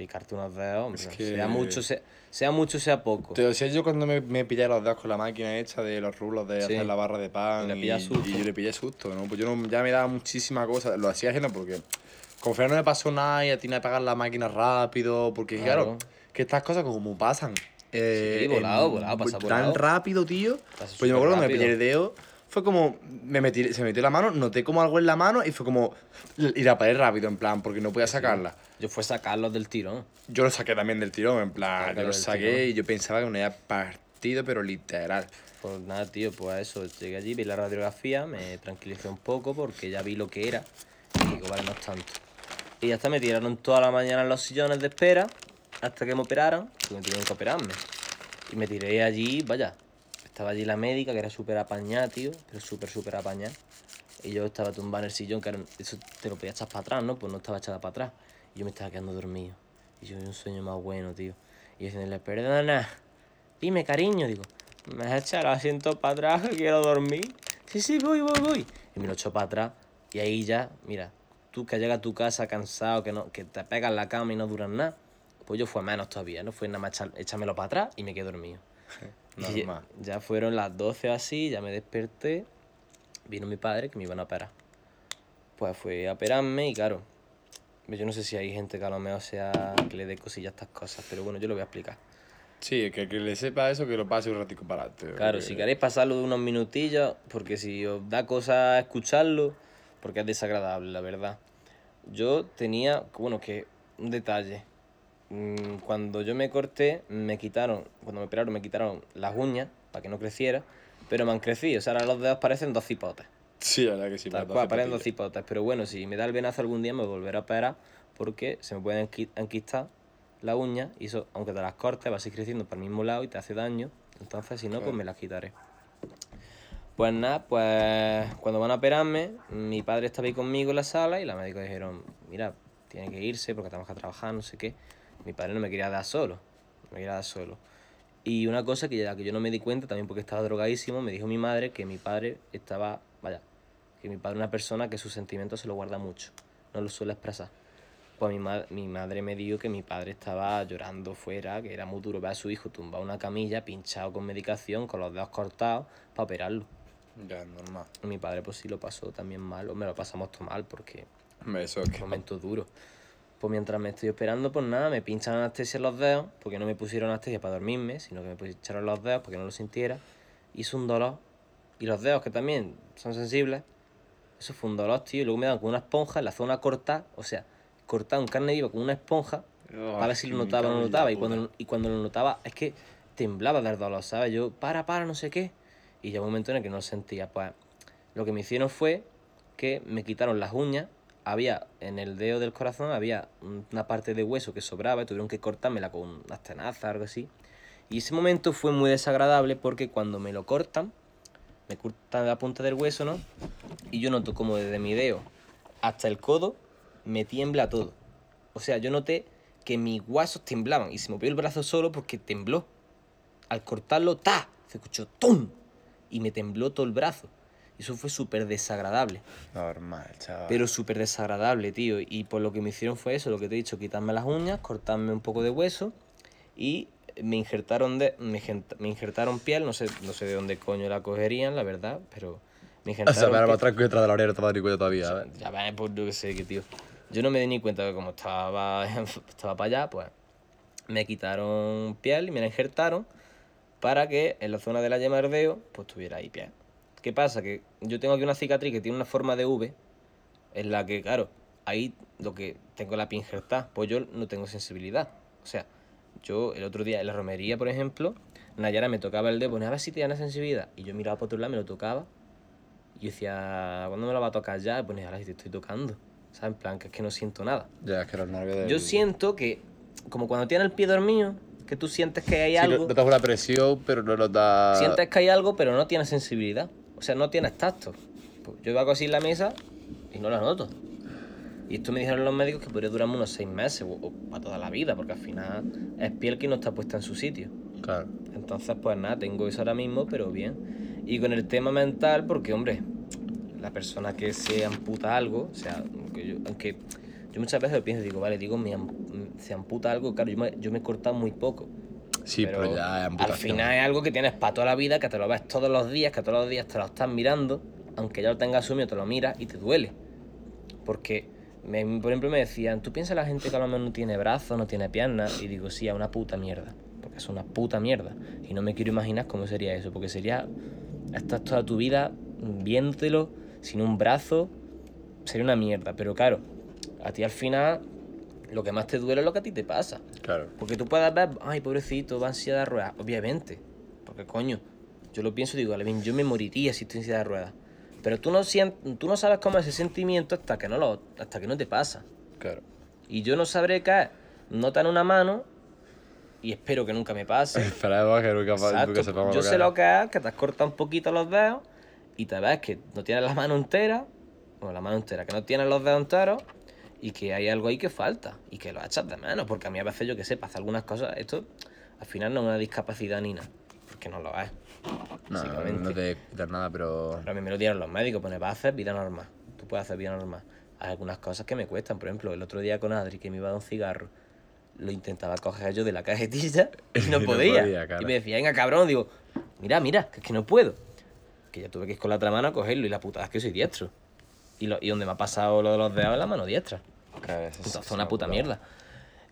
picarte unos dedos, hombre, Es que- sea mucho, sea, sea mucho, sea poco. Te decía yo cuando me, me pillé los dedos con la máquina hecha de los rulos de Sí. hacer la barra de pan. Le y, susto. y yo le pillé susto, ¿no? Pues yo no, ya me daba muchísima cosa. Lo hacía ajeno porque al final no me pasó nada y tenía que pagar la máquina rápido. Porque claro, Claro. que estas cosas como pasan. eh, Sí, volado, en- volado, pasa tan volado. rápido, tío. Pasa Pues yo me acuerdo cuando me pillé el dedo. Fue como, me metí, se me metió la mano, noté como algo en la mano y fue como, y la paré rápido, en plan, porque no podía sacarla. Yo fue sacarlos del tirón. Yo lo saqué también del tirón, en plan, yo lo saqué tirón. y yo pensaba que me había partido, pero literal. Pues nada, tío, pues a eso, llegué allí, vi la radiografía, me tranquilicé un poco porque ya vi lo que era. Y digo, vale, no es tanto. Y ya está, me tiraron toda la mañana en los sillones de espera hasta que me operaran, porque me tuvieron que operarme. Y me tiré allí, vaya, estaba allí la médica, que era súper apañada, tío, pero súper, súper apañada. Y yo estaba tumbado en el sillón, que era- eso te lo podías echar para atrás, ¿no? Pues no estaba echada para atrás. Yo me estaba quedando dormido. Y yo vi un sueño más bueno, tío. Y yo diciéndole, perdona, dime, cariño, digo, me has echado el asiento para atrás, quiero dormir. Sí, sí, voy, voy, voy. Y me lo echó para atrás. Y ahí ya, mira, tú que llegas a tu casa cansado, que, no, que te pegas en la cama y no duras nada. Pues yo fue menos todavía, ¿no? Fue nada más echármelo para atrás y me quedé dormido. Y ya, Normal. ya fueron las 12 así, ya me desperté. Vino mi padre que me iban a operar. Pues fue a operarme y claro, yo no sé si hay gente que a lo mejor sea que le dé cosillas a estas cosas, pero bueno, yo lo voy a explicar. Sí, que, que le sepa eso, que lo pase un ratico para adelante. Claro, porque- si queréis pasarlo de unos minutillos, porque si os da cosa escucharlo, porque es desagradable, la verdad. Yo tenía, bueno, que un detalle. Mm, Cuando yo me corté, me quitaron, cuando me operaron, me quitaron las uñas para que no creciera, pero me han crecido. O sea, ahora los dedos parecen dos cipotes. Sí, la verdad que sí. Tal cual, patilla. cipotes. Pero bueno, si me da el venazo algún día, me volveré a operar porque se me pueden enqui- enquistar la uña y eso, aunque te las cortes, va a seguir creciendo para el mismo lado y te hace daño. Entonces, si no, pues me las quitaré. Pues nada, pues cuando van a operarme, mi padre estaba ahí conmigo en la sala y la médica dijeron, mira, tiene que irse porque tenemos que trabajar, no sé qué. Mi padre no me quería dar solo, no me quería dar solo. Y una cosa que ya que yo no me di cuenta, también porque estaba drogadísimo, me dijo mi madre que mi padre estaba, vaya, que mi padre es una persona que sus sentimientos se lo guarda mucho, no lo suele expresar. Pues mi, ma- mi madre me dijo que mi padre estaba llorando fuera, que era muy duro ver a su hijo tumbado en una camilla, pinchado con medicación, con los dedos cortados, para operarlo. Ya, normal. Mi padre pues sí lo pasó también mal, o me lo pasamos todo mal, porque eso es que. momento duro. Pues mientras me estoy esperando, pues nada, me pinchan anestesia en los dedos, porque no me pusieron anestesia para dormirme, sino que me pincharon los dedos para que no lo sintiera. Hizo un dolor. Y los dedos, que también son sensibles, eso fue un dolor, tío. Y luego me dan con una esponja en la zona corta, o sea, cortado en carne viva con una esponja, Oh, para ver si lo notaba o no lo notaba. Y cuando, y cuando lo notaba, es que temblaba del dolor, ¿sabes? Yo, para, para, no sé qué. Y llegó un momento en el que no lo sentía. Pues lo que me hicieron fue que me quitaron las uñas. Había en el dedo del corazón, había una parte de hueso que sobraba y tuvieron que cortármela con unas tenazas, algo así. Y ese momento fue muy desagradable porque cuando me lo cortan, me cortan la punta del hueso, ¿no? Y yo noto como desde mi dedo hasta el codo me tiembla todo. O sea, yo noté que mis huesos temblaban y se movió el brazo solo porque tembló. Al cortarlo, ¡ta! Se escuchó ¡tum! Y me tembló todo el brazo. Eso fue súper desagradable. Normal, chaval. Pero súper desagradable, tío. Y por lo que me hicieron fue eso, lo que te he dicho, quitarme las uñas, cortarme un poco de hueso y me injertaron de me, me injertaron piel, no sé, no sé de dónde coño la cogerían, la verdad, pero me O injertaron sea, piel. atrás que detrás de la oreja no te a cuenta todavía. Ya ves, pues yo qué sé, que tío. Yo no me di ni cuenta que como estaba, [LAUGHS] estaba para allá, pues me quitaron piel y me la injertaron para que en la zona de la yema del dedo, pues tuviera ahí piel. ¿Qué pasa? Que yo tengo aquí una cicatriz que tiene una forma de V, en la que, claro, ahí lo que tengo la piel injertada, pues yo no tengo sensibilidad. O sea, yo el otro día en la romería, por ejemplo, Nayara me tocaba el dedo, ponía a ver si tiene sensibilidad. Y yo miraba por otro lado, me lo tocaba. Y yo decía, ¿cuándo me lo va a tocar ya? Y ponía, ahora si te estoy tocando. ¿Sabes? En plan, que es que no siento nada. Ya, es que los nervios del... Yo siento que, como cuando tienes el pie dormido, que tú sientes que hay Sí, algo, no, no te hago la presión, pero no nos da... sientes que hay algo, pero no tienes sensibilidad. O sea, no tienes tacto. Pues yo hago así en la mesa y no la noto. Y esto me dijeron los médicos que podría durarme unos seis meses o, o para toda la vida, porque al final es piel que no está puesta en su sitio. Claro. Entonces, pues nada, tengo eso ahora mismo, pero bien. Y con el tema mental, porque, hombre, la persona que se amputa algo, o sea, aunque yo, aunque yo muchas veces pienso, digo, vale, digo, me se amputa algo, claro, yo me, yo me he cortado muy poco. Sí, pero, ya es al final es algo que tienes para toda la vida, que te lo ves todos los días, que todos los días te lo estás mirando, aunque ya lo tengas asumido, te lo miras y te duele. Porque, me- por ejemplo, me decían, ¿tú piensas la gente que a lo mejor no tiene brazos, no tiene piernas? Y digo, sí, es una puta mierda. Porque es una puta mierda. Y no me quiero imaginar cómo sería eso, porque sería estar toda tu vida viéndotelo sin un brazo, sería una mierda. Pero claro, a ti al final lo que más te duele es lo que a ti te pasa. Claro. Porque tú puedes ver, ay, pobrecito, va en silla de ruedas. Obviamente. Porque coño, yo lo pienso y digo, Alvin, yo me moriría si estoy en silla de ruedas. Pero tú no, tú no sabes cómo es ese sentimiento hasta que no, lo, hasta que no te pasa. Claro. Y yo no sabré qué es nota en una mano y espero que nunca me pase. [LAUGHS] Esperemos que nunca, Exacto. nunca sepamos Yo sé lo que es, que te has cortado un poquito los dedos y te ves que no tienes la mano entera, bueno, la mano entera, que no tienes los dedos enteros y que hay algo ahí que falta y que lo echas de menos, porque a mí a veces yo que sé, hacer algunas cosas, esto al final no es una discapacidad ni nada, porque no lo es. No, no te quitas nada, pero... Pero a mí me lo dieron los médicos, pues vas a hacer vida normal. Tú puedes hacer vida normal. Hay algunas cosas que me cuestan. Por ejemplo, el otro día con Adri, que me iba a dar un cigarro, lo intentaba coger yo de la cajetilla [LAUGHS] y no Y no podía. Y me decía, venga, cabrón, digo, mira, mira, que es que no puedo. Que ya tuve que ir con la otra mano a cogerlo y la putada es que soy diestro. Y, lo, y donde me ha pasado lo de los dedos es la mano diestra. Claro, es- es una puta mierda.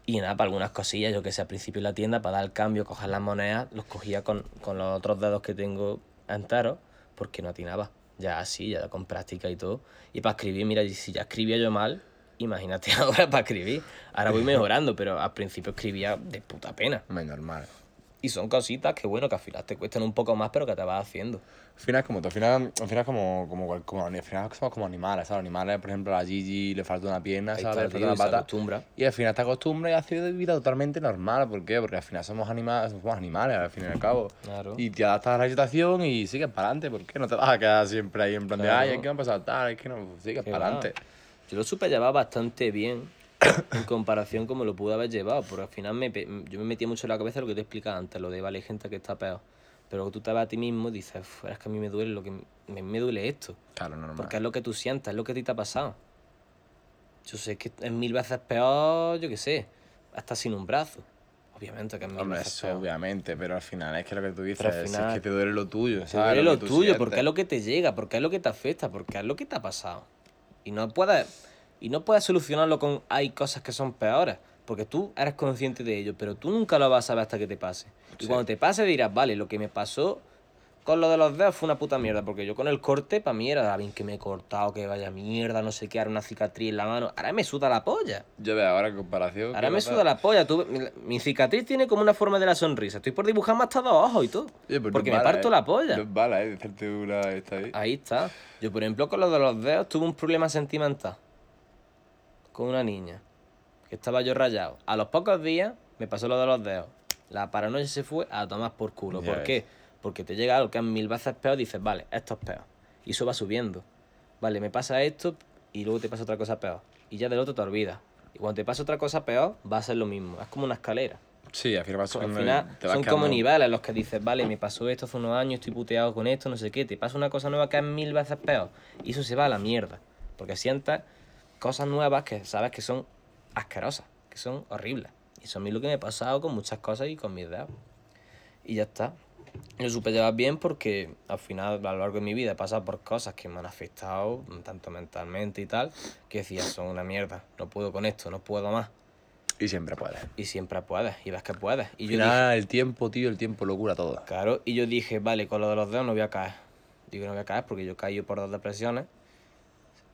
Y nada, para algunas cosillas, yo que sé, al principio en la tienda, para dar el cambio, coger las monedas, los cogía con, con los otros dedos que tengo enteros, porque no atinaba. Ya así, ya con práctica y todo. Y para escribir, mira, si ya escribía yo mal, imagínate [LAUGHS] ahora para escribir. Ahora voy mejorando, pero al principio escribía de puta pena. Muy normal. Y son cositas que, bueno, que al final te cuestan un poco más, pero que te vas haciendo. Al final es como, al final, al final es como, como, como, al final somos como animales, ¿sabes? Animales, por ejemplo, a la Gigi le falta una pierna, ¿sabes? está, Le falta y una se pata. acostumbra. Y al final te acostumbras y haces vida totalmente normal. ¿Por qué? Porque al final somos animales, somos animales, al fin y al cabo. Claro. Y te adaptas a la situación y sigues para adelante. ¿Por qué? No te vas a quedar siempre ahí en plan de, Claro. ay, es que me ha pasado tal, es que no, sigues para adelante. Yo lo supe llevar bastante bien en comparación como lo pude haber llevado, porque al final me, yo me metía mucho en la cabeza lo que te explicaba antes, lo de vale gente que está peor. Pero tú te vas a ti mismo y dices, "Uf, es que a mí me duele lo que me, me duele esto, Claro, normal. porque es lo que tú sientas, es lo que a ti te ha pasado. Yo sé que es mil veces peor, yo qué sé, hasta sin un brazo. Obviamente que es mil Hombre, veces eso peor. obviamente, pero al final es que lo que tú dices al es final que te duele lo tuyo, Te duele lo tuyo, porque es lo que te llega, porque es lo que te afecta, porque es lo que te ha pasado. Y no puedes, y no puedes solucionarlo con hay cosas que son peores, porque tú eres consciente de ello, pero tú nunca lo vas a saber hasta que te pase. Y Sí. cuando te pase dirás, vale, lo que me pasó, con lo de los dedos fue una puta mierda, porque yo con el corte, para mí era, "Ah, bien que me he cortado, que vaya mierda, no sé qué, ahora una cicatriz en la mano. Ahora me suda la polla. Yo veo ahora en comparación. Ahora ¿qué me suda la polla. Tú, mi, mi cicatriz tiene como una forma de la sonrisa. Estoy por dibujarme hasta dos ojos y todo. Oye, pues no porque me parto ¿eh? la polla. No es mala, ¿eh? De hacerte una esta ahí. Ahí está. Yo, por ejemplo, con lo de los dedos tuve un problema sentimental. Con una niña. Que estaba yo rayado. A los pocos días me pasó lo de los dedos. La paranoia se fue a tomar por culo. Ya ¿Por qué? Porque te llega algo que es mil veces peor y dices, vale, esto es peor. Y eso va subiendo. Vale, me pasa esto y luego te pasa otra cosa peor. Y ya del otro te olvidas. Y cuando te pasa otra cosa peor, va a ser lo mismo. Es como una escalera. Sí, al final, vas Al final son como niveles los que dices, vale, me pasó esto hace unos años, estoy puteado con esto, no sé qué, te pasa una cosa nueva que es mil veces peor. Y eso se va a la mierda. Porque sientes cosas nuevas que sabes que son asquerosas, que son horribles. Y eso a mí lo que me ha pasado con muchas cosas y con mis dedos. Y ya está. Lo supe llevar bien porque al final, a lo largo de mi vida, he pasado por cosas que me han afectado, tanto mentalmente y tal, que decía, son una mierda, no puedo con esto, no puedo más. Y siempre puedes. Y siempre puedes, y ves que puedes. Y Al yo dije, final, el tiempo, tío, el tiempo lo cura todo. Claro, y yo dije, vale, con lo de los dedos no voy a caer. Digo, no voy a caer porque yo caí por dos depresiones.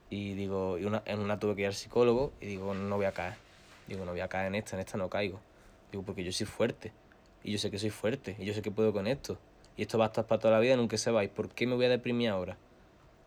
Y digo, y una, en una tuve que ir al psicólogo y digo, no voy a caer. Digo, no voy a caer en esta, en esta no caigo. Digo, porque yo soy fuerte. Y yo sé que soy fuerte. Y yo sé que puedo con esto. Y esto va a estar para toda la vida, nunca se va. ¿Y por qué me voy a deprimir ahora?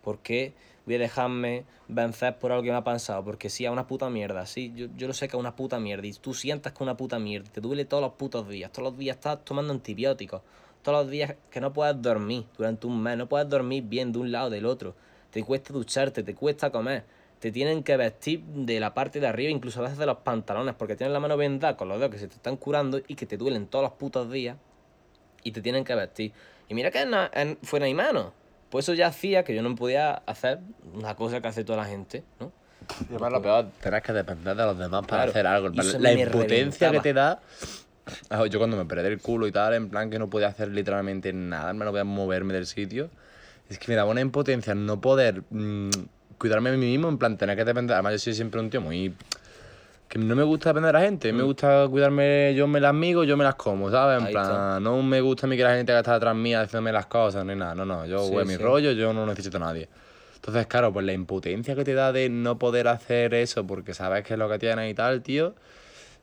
¿Por qué voy a dejarme vencer por algo que me ha pasado? Porque sí, a una puta mierda, sí, yo, yo lo sé que es una puta mierda. Y tú sientas que una puta mierda, te duele todos los putos días. Todos los días estás tomando antibióticos. Todos los días que no puedes dormir durante un mes, no puedes dormir bien de un lado o del otro. Te cuesta ducharte, te cuesta comer. Te tienen que vestir de la parte de arriba, incluso a veces de los pantalones, porque tienes la mano vendada con los dedos que se te están curando y que te duelen todos los putos días y te tienen que vestir. Y mira que en- fuera mi mano. Pues eso ya hacía que yo no podía hacer una cosa que hace toda la gente, ¿no? Y además lo peor, tenés que depender de los demás para Claro, hacer algo. En La impotencia que te da. Ah, Yo cuando me perdí el culo y tal, en plan que no podía hacer literalmente nada, me no podía moverme del sitio. Es que me daba una impotencia no poder mm, cuidarme a mí mismo, en plan tener que depender. Además, yo soy siempre un tío muy. Que no me gusta depender de la gente, Mm. me gusta cuidarme, yo me las migo, yo me las como, ¿sabes? En Ahí plan, está. no me gusta a mí que la gente que está detrás mía haciéndome las cosas ni nada, no, no, yo Sí, mi rollo, yo no necesito a nadie. Entonces, claro, pues la impotencia que te da de no poder hacer eso porque sabes que es lo que tienes y tal, tío,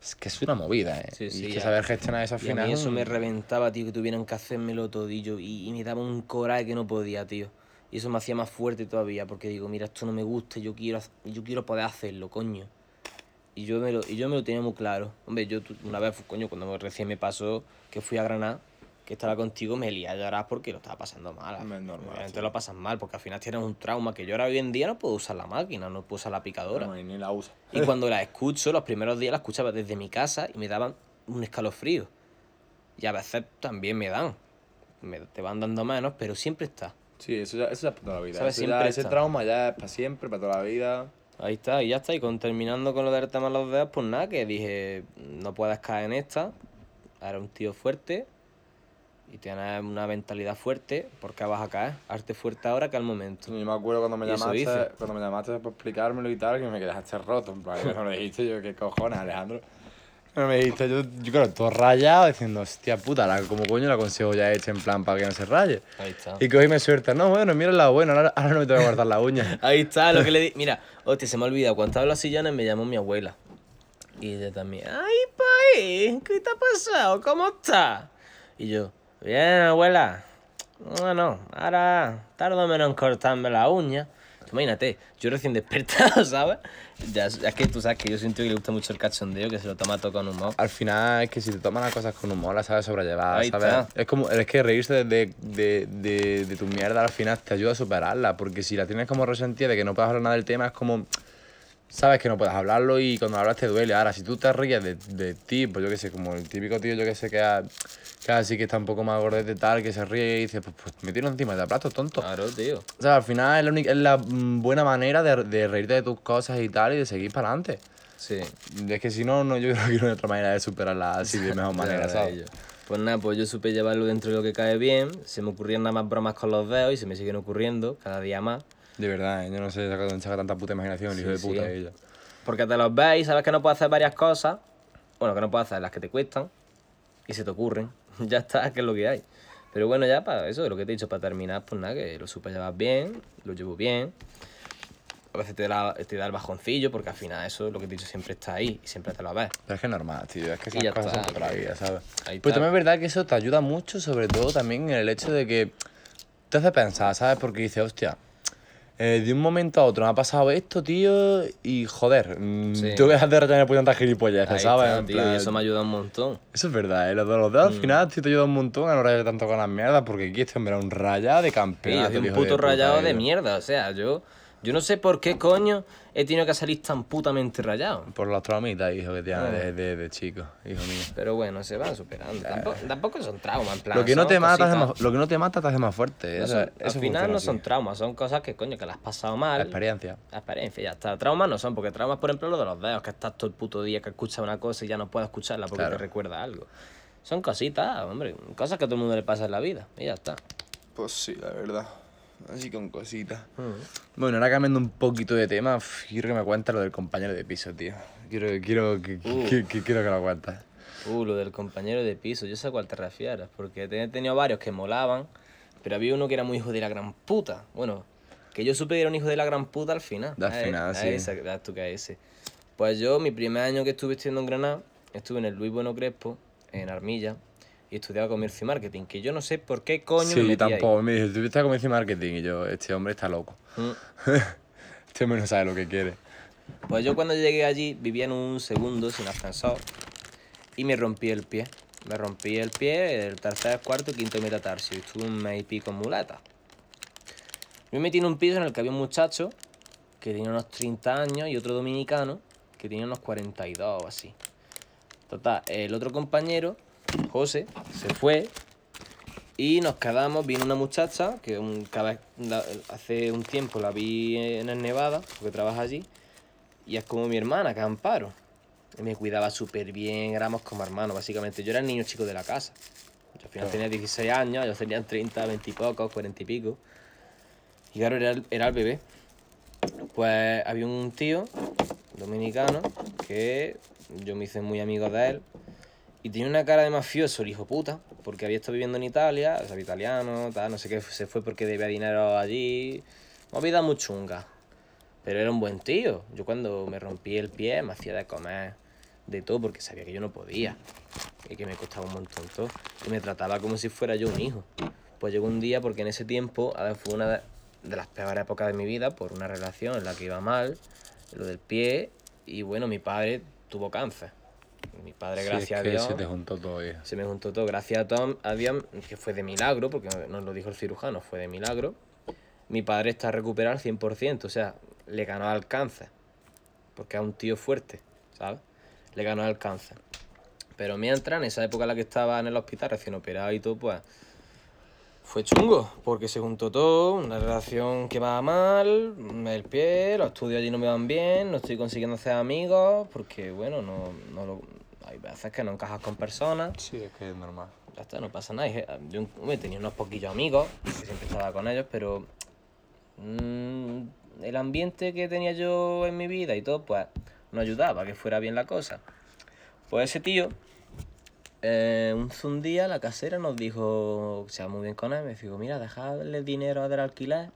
es que es una movida, ¿eh? Sí, y sí, es que saber gestionar eso al Y a final. mí es eso me reventaba, tío, que tuvieran que hacérmelo todillo y, y me daba un coraje que no podía, tío. Y eso me hacía más fuerte todavía, porque digo, mira, esto no me gusta, yo quiero, yo quiero poder hacerlo, coño. Y yo me lo, y yo me lo tenía muy claro. Hombre, yo una vez, coño, cuando recién me pasó que fui a Granada, que estaba contigo, me lié a llorar porque lo estaba pasando mal. Es normal, Obviamente sí. lo pasas mal, porque al final tienes un trauma que yo ahora hoy en día no puedo usar la máquina, no puedo usar la picadora. No, y ni la usa. Y [LAUGHS] cuando la escucho, los primeros días la escuchaba desde mi casa y me daban un escalofrío. Y a veces también me dan. Me, te van dando menos, pero siempre está. Sí, eso ya, eso ya es para toda la vida. Ese trauma ya es para siempre, para toda la vida. Ahí está, y ya está. Y con, terminando con lo del tema de los dedos, pues nada, que dije, no puedes caer en esta. Eres un tío fuerte y tienes una mentalidad fuerte, porque vas a caer. Arte fuerte ahora que al momento. Yo me acuerdo cuando me llamaste, cuando me llamaste para explicármelo y tal, que me quedaste roto. En plan, no me dijiste yo, ¿qué cojones, Alejandro? No me dijiste, yo, yo claro, todo rayado, diciendo, hostia puta, la, como coño la consigo ya hecha en plan para que no se raye. Ahí está. Y cogí me suelta, no, bueno, mira el lado bueno, ahora, ahora no me tengo que cortar la uña. [LAUGHS] Ahí está lo que le di. Mira, hostia, se me ha olvidado. Cuando estaba en los sillones me llamó mi abuela. Y ella también, ¡ay, país! ¿Qué te ha pasado? ¿Cómo estás? Y yo, bien, abuela. Bueno, ahora tardo menos en cortarme la uña. Imagínate, yo recién despertado, [LAUGHS] ¿sabes? Ya, es que tú sabes que yo siento que le gusta mucho el cachondeo, que se lo toma todo con humor. Al final es que si te tomas las cosas con humor, las sabes sobrellevar, Ahí ¿sabes? está. Es como, es que reírse de, de, de, de tu mierda al final te ayuda a superarla, porque si la tienes como resentida de que no puedes hablar nada del tema, es como, sabes que no puedes hablarlo y cuando hablas te duele. Ahora, si tú te ríes de, de ti, pues yo qué sé, como el típico tío, yo que sé, que, ha- que así que está un poco más gordete tal, que se ríe y dice, pues, pues me tiro encima de plato, tonto. Claro, tío. O sea, al final es la, única- es la mm, buena manera de, de reírte de tus cosas y tal y de seguir para adelante. Sí. Es que si no, no, yo [LAUGHS] creo que no hay otra manera de superarla así de mejor [LAUGHS] manera, ¿sabes? Pues nada, pues yo supe llevarlo dentro de lo que cae bien. Se me ocurrían nada más bromas con los dedos y se me siguen ocurriendo cada día más. De verdad, ¿eh? yo no sé de dónde saca tanta puta imaginación, el hijo de Sí, puta sí. ella. Porque te los ves y sabes que no puedes hacer varias cosas. Bueno, que no puedes hacer las que te cuestan y se te ocurren. [LAUGHS] ya está, que es lo que hay. Pero bueno, ya para eso, lo que te he dicho, para terminar, pues nada, que lo supe llevar bien, lo llevo bien. A veces te da, te da el bajoncillo, porque al final eso, lo que te he dicho, siempre está ahí y siempre te lo ves. Pero es que es normal, tío. Es que esas cosas está, son toda la vida, ¿sabes? Pues está. también es verdad que eso te ayuda mucho, sobre todo también en el hecho de que te hace pensar, ¿sabes? Porque dices, hostia, eh, de un momento a otro me ha pasado esto, tío, y joder, mm, Sí. tengo que dejar de rayarme por tantas gilipollas, Ahí ¿sabes? está, tío, plan- y eso me ayuda un montón. Eso es verdad, ¿eh? Los dos, los dos al Mm. final, tío, te ayuda un montón a no rayar tanto con las mierdas, porque aquí este hombre era un rayado de Sí, soy el un puto puta, rayado de tío. mierda, o sea, yo, yo no sé por qué coño he tenido que salir tan putamente rayado. Por las traumitas, hijo, que tiene Ah. de, de, de chico, hijo mío. Pero bueno, se van superando. Tampoco, tampoco son traumas, en plan. Lo que, no te mata, te hace más- lo que no te mata te hace más fuerte. no eso- son- eso al final no así. son traumas, son cosas que coño, que las has pasado mal. La experiencia. La experiencia, ya está. Traumas no son, porque traumas, por ejemplo, lo de los dedos, que estás todo el puto día que escuchas una cosa y ya no puedes escucharla porque Claro. te recuerda algo. Son cositas, hombre, cosas que a todo el mundo le pasa en la vida y ya está. Pues sí, la verdad. Así con cositas. Mm. Bueno, ahora cambiando un poquito de tema, uf, quiero que me cuentes lo del compañero de piso, tío. Quiero, quiero, que, Uh. que- que- quiero que lo cuentes. Uh, lo del compañero de piso, yo sé a cuál te refieres, porque he tenido varios que molaban, pero había uno que era muy hijo de la gran puta. Bueno, que yo supe que era un hijo de la gran puta al final. Al Eh, final, eh, sí. eh, tú que ese. Pues yo, mi primer año que estuve estudiando en Granada, estuve en el Luis Bueno Crespo, en Armilla, y estudiaba comercio y marketing, que yo no sé por qué coño me Sí, metí ahí. tampoco. Me dice, tú estás como dice marketing y yo, este hombre está loco. Mm. [LAUGHS] Este hombre no sabe lo que quiere. Pues yo cuando llegué allí vivía en un segundo sin ascensor y me rompí el pie. Me rompí el pie, el tercer, cuarto, quinto metatarsio y estuve un mes y pico en muleta. Me metí en un piso en el que había un muchacho que tenía unos 30 años y otro dominicano que tenía unos 42 o así. Total, el otro compañero, José, se fue y nos quedamos, vino una muchacha que un- cada vez- la- hace un tiempo la vi en el Nevada, porque trabaja allí, y es como mi hermana, que es Amparo. Y me cuidaba súper bien, éramos como hermanos, básicamente. Yo era el niño chico de la casa. Yo al final tenía 16 años, ellos tenían 30, 20 y pocos, 40 y pico. Y claro, era era el bebé. Pues había un tío dominicano que yo me hice muy amigo de él. Y tenía una cara de mafioso, el hijo puta, porque había estado viviendo en Italia, o sea, italiano, tal, no sé qué, se fue porque debía dinero allí. Una vida muy chunga. Pero era un buen tío. Yo cuando me rompí el pie me hacía de comer de todo porque sabía que yo no podía. Y que me costaba un montón todo. Y me trataba como si fuera yo un hijo. Pues llegó un día porque en ese tiempo, fue una de las peores épocas de mi vida por una relación en la que iba mal, lo del pie. Y bueno, mi padre tuvo cáncer. Mi padre, Sí, gracias es que a Dios. se te juntó todo. Se me juntó todo, gracias a Tom, a Dios, que fue de milagro, porque nos lo dijo el cirujano, fue de milagro. Mi padre está recuperado al 100%, o sea, le ganó al cáncer, porque es un tío fuerte, ¿sabes? Le ganó al cáncer. Pero mientras, en esa época en la que estaba en el hospital, recién operado y todo, pues fue chungo, porque se juntó todo, una relación que va mal, el pie, los estudios allí no me van bien, no estoy consiguiendo hacer amigos, porque bueno, no, no lo- hay veces que no encajas con personas. Sí, es que es normal. Ya está, no pasa nada. Dije, Yo hombre, tenía unos poquillos amigos, que siempre estaba con ellos, pero mm, el ambiente que tenía yo en mi vida y todo, pues no ayudaba a que fuera bien la cosa. Pues ese tío, eh, un, día la casera nos dijo, se va muy bien con él, me dijo, mira, dejadle dinero del alquiler,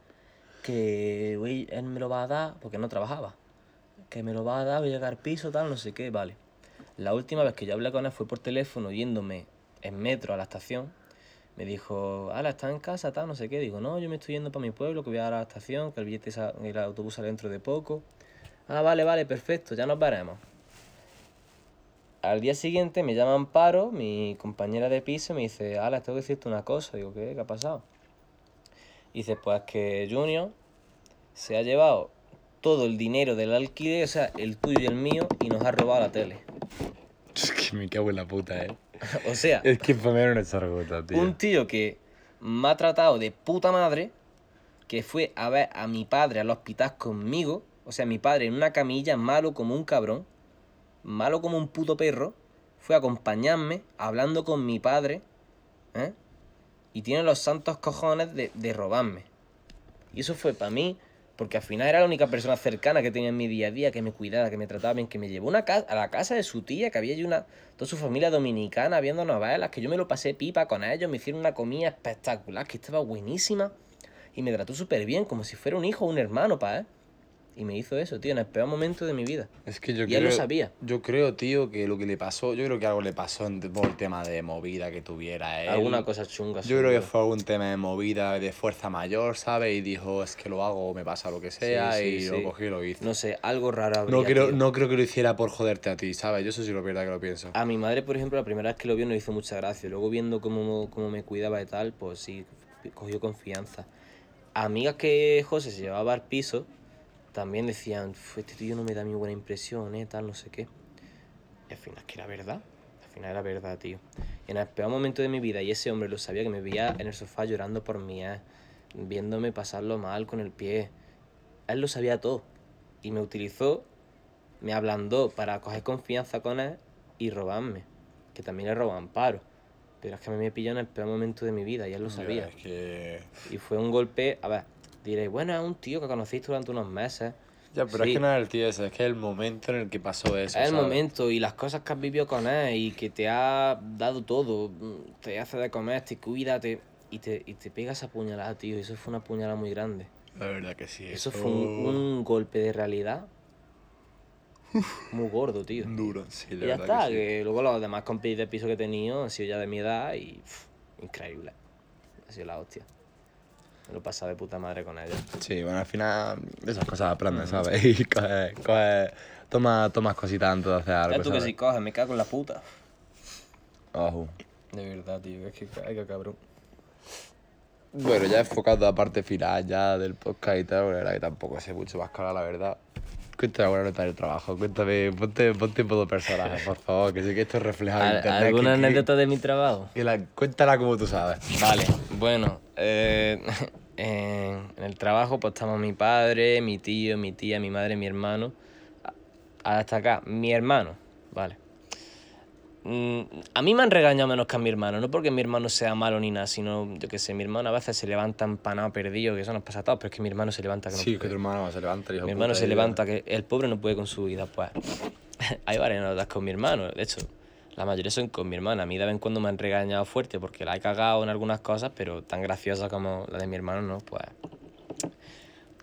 que él me lo va a dar, porque no trabajaba, que me lo va a dar, voy a llegar al piso, tal, no sé qué, vale. La última vez que yo hablé con él fue por teléfono, yéndome en metro a la estación. Me dijo, ala, ¿estás en casa? Tal, no sé qué. Digo, no, yo me estoy yendo para mi pueblo, que voy a la estación, que el billete, el autobús sale dentro de poco. Ah, vale, vale, perfecto, ya nos veremos. Al día siguiente me llama Amparo, mi compañera de piso, me dice, ala, tengo que decirte una cosa. Digo, ¿qué? ¿Qué ha pasado? Y dice, pues que Junior se ha llevado todo el dinero del alquiler, o sea, el tuyo y el mío, y nos ha robado la tele. [LAUGHS] Es que me cago en la puta, eh. [LAUGHS] o sea, Es que para mí era una chargota, tío. un tío que me ha tratado de puta madre, que fue a ver a mi padre al hospital conmigo, o sea, mi padre en una camilla, malo como un cabrón, malo como un puto perro, fue a acompañarme hablando con mi padre, ¿eh? Y tiene los santos cojones de, de robarme. Y eso fue para mí, Porque al final era la única persona cercana que tenía en mi día a día, que me cuidaba, que me trataba bien, que me llevó una a la casa de su tía, que había allí una, toda su familia dominicana viendo novelas, que yo me lo pasé pipa con ellos, me hicieron una comida espectacular, que estaba buenísima. Y me trató súper bien, como si fuera un hijo o un hermano, pa, ¿eh? Y me hizo eso, tío, en el peor momento de mi vida. Es que yo Y creo, él lo sabía. Yo creo, tío, que lo que le pasó, yo creo que algo le pasó por el tema de movida que tuviera él. Alguna cosa chunga. Yo creo que fue algún tema de movida de fuerza mayor, ¿sabes? Y dijo, es que lo hago, me pasa lo que sea, sí, y sí. lo cogí y lo hice. No sé, algo raro habría, No creo, tío. no creo que lo hiciera por joderte a ti, ¿sabes? Yo eso sí lo verdad que lo pienso. A mi madre, por ejemplo, la primera vez que lo vio no hizo mucha gracia. Luego viendo cómo, cómo me cuidaba y tal, pues sí, cogió confianza. Amigas que José se llevaba al piso, también decían, "Uf, este tío no me da muy buena impresión, eh, tal, no sé qué. Y al final es que era verdad. Al final era verdad, tío. Y en el peor momento de mi vida, y ese hombre lo sabía, que me veía en el sofá llorando por mí, eh, viéndome pasarlo mal con el pie. Él lo sabía todo. Y me utilizó, me ablandó para coger confianza con él y robarme. Que también le roban amparo. Pero es que a mí me pilló en el peor momento de mi vida y él lo sabía. Es que... Y fue un golpe, a ver, diréis, bueno, es un tío que conociste durante unos meses. Ya, pero Sí. es que no era el tío ese, es que el momento en el que pasó eso, Es el ¿sabes? momento y las cosas que has vivido con él y que te ha dado todo, mm, te hace de comer, te cuida, te, y, te, y te pega esa puñalada, tío. Eso fue una puñalada muy grande. La verdad que sí. Eso fue un, un golpe de realidad muy gordo, tío. Duro, sí, la Y ya verdad está, que sí. que, luego los demás compis de piso que he tenido han sido ya de mi edad y pff, increíble. Ha sido la hostia. Me lo he pasado de puta madre con ellos. Sí, bueno, al final esas cosas aprendes, ¿sabes? [LAUGHS] Y coges, coges, toma, tomas cositas antes de hacer algo, Ya tú que si coges, me cago en la puta. Ojo. De verdad, tío, es que caiga cabrón. Bueno, ya enfocando a la parte final ya del podcast y tal, la verdad que tampoco sé mucho más cara, la verdad. Cuéntame alguna nota del trabajo, cuéntame, ponte, ponte en modo personaje, por favor, que sé que esto es reflejado en internet. ¿Alguna que- que- anécdota de mi trabajo? que la- cuéntala como tú sabes. Vale, bueno, eh, [LAUGHS] en, el trabajo pues estamos mi padre, mi tío, mi tía, mi madre, mi hermano. Hasta acá, mi hermano, vale. Mm, a mí me han regañado menos que a mi hermano, no porque mi hermano sea malo ni nada, sino, yo que sé, mi hermano a veces se levanta empanado, perdido, que eso nos pasa a todos, pero es que mi hermano se levanta que no Sí, que tu hermano se levanta, el hijo Mi hermano se levanta, que el pobre no puede con su vida, pues. [LAUGHS] Hay varias notas con mi hermano, de hecho, la mayoría son con mi hermana. A mí de vez en cuando me han regañado fuerte porque la he cagado en algunas cosas, pero tan graciosa como la de mi hermano, no, pues.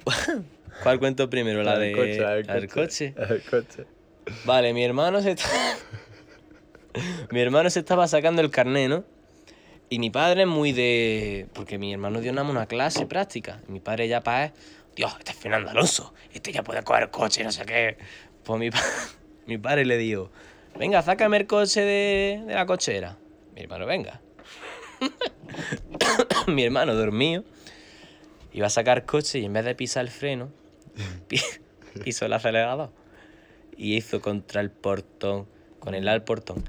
[LAUGHS] ¿Cuál cuento primero? La, de. del coche, coche. Coche. Vale, mi hermano se está... [LAUGHS] [LAUGHS] mi hermano se estaba sacando el carné, ¿no? Y mi padre muy de... Porque mi hermano dio una clase práctica. Mi padre ya para. Dios, este es Fernando Alonso. Este ya puede coger coche, no sé qué. Pues mi, pa- [LAUGHS] mi padre le dijo... Venga, sácame el coche de, la cochera. Mi hermano, venga. [COUGHS] mi hermano dormido. Iba a sacar coche y en vez de pisar el freno, [LAUGHS] pi- pisó el acelerador y hizo contra el portón, con el al portón.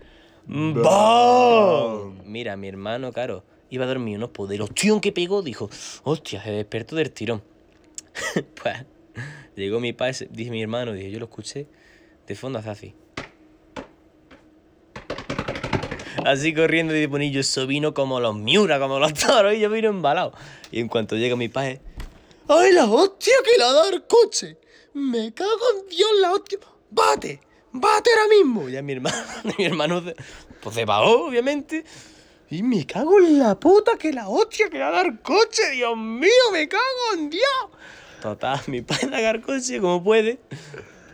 ¡Bom! Mira, mi hermano, claro, iba a dormir unos poderos. Tío, que pegó, dijo, hostia, se despertó del tirón. [LAUGHS] pues, llegó mi padre, dice mi hermano, dije, yo lo escuché, de fondo hace así. Así corriendo y ponía yo eso vino como los miura, como los toros, y yo vino embalado. Y en cuanto llega mi padre, ¡ay la hostia que le ha dado el coche! ¡Me cago en Dios la hostia! ¡Bate! ¡Bate ahora mismo! Ya mi hermano, [LAUGHS] mi hermano, se- pues se bajó, obviamente. Y me cago en la puta que la hostia que ha dado el coche, Dios mío, me cago en Dios. Total, mi padre el coche como puede.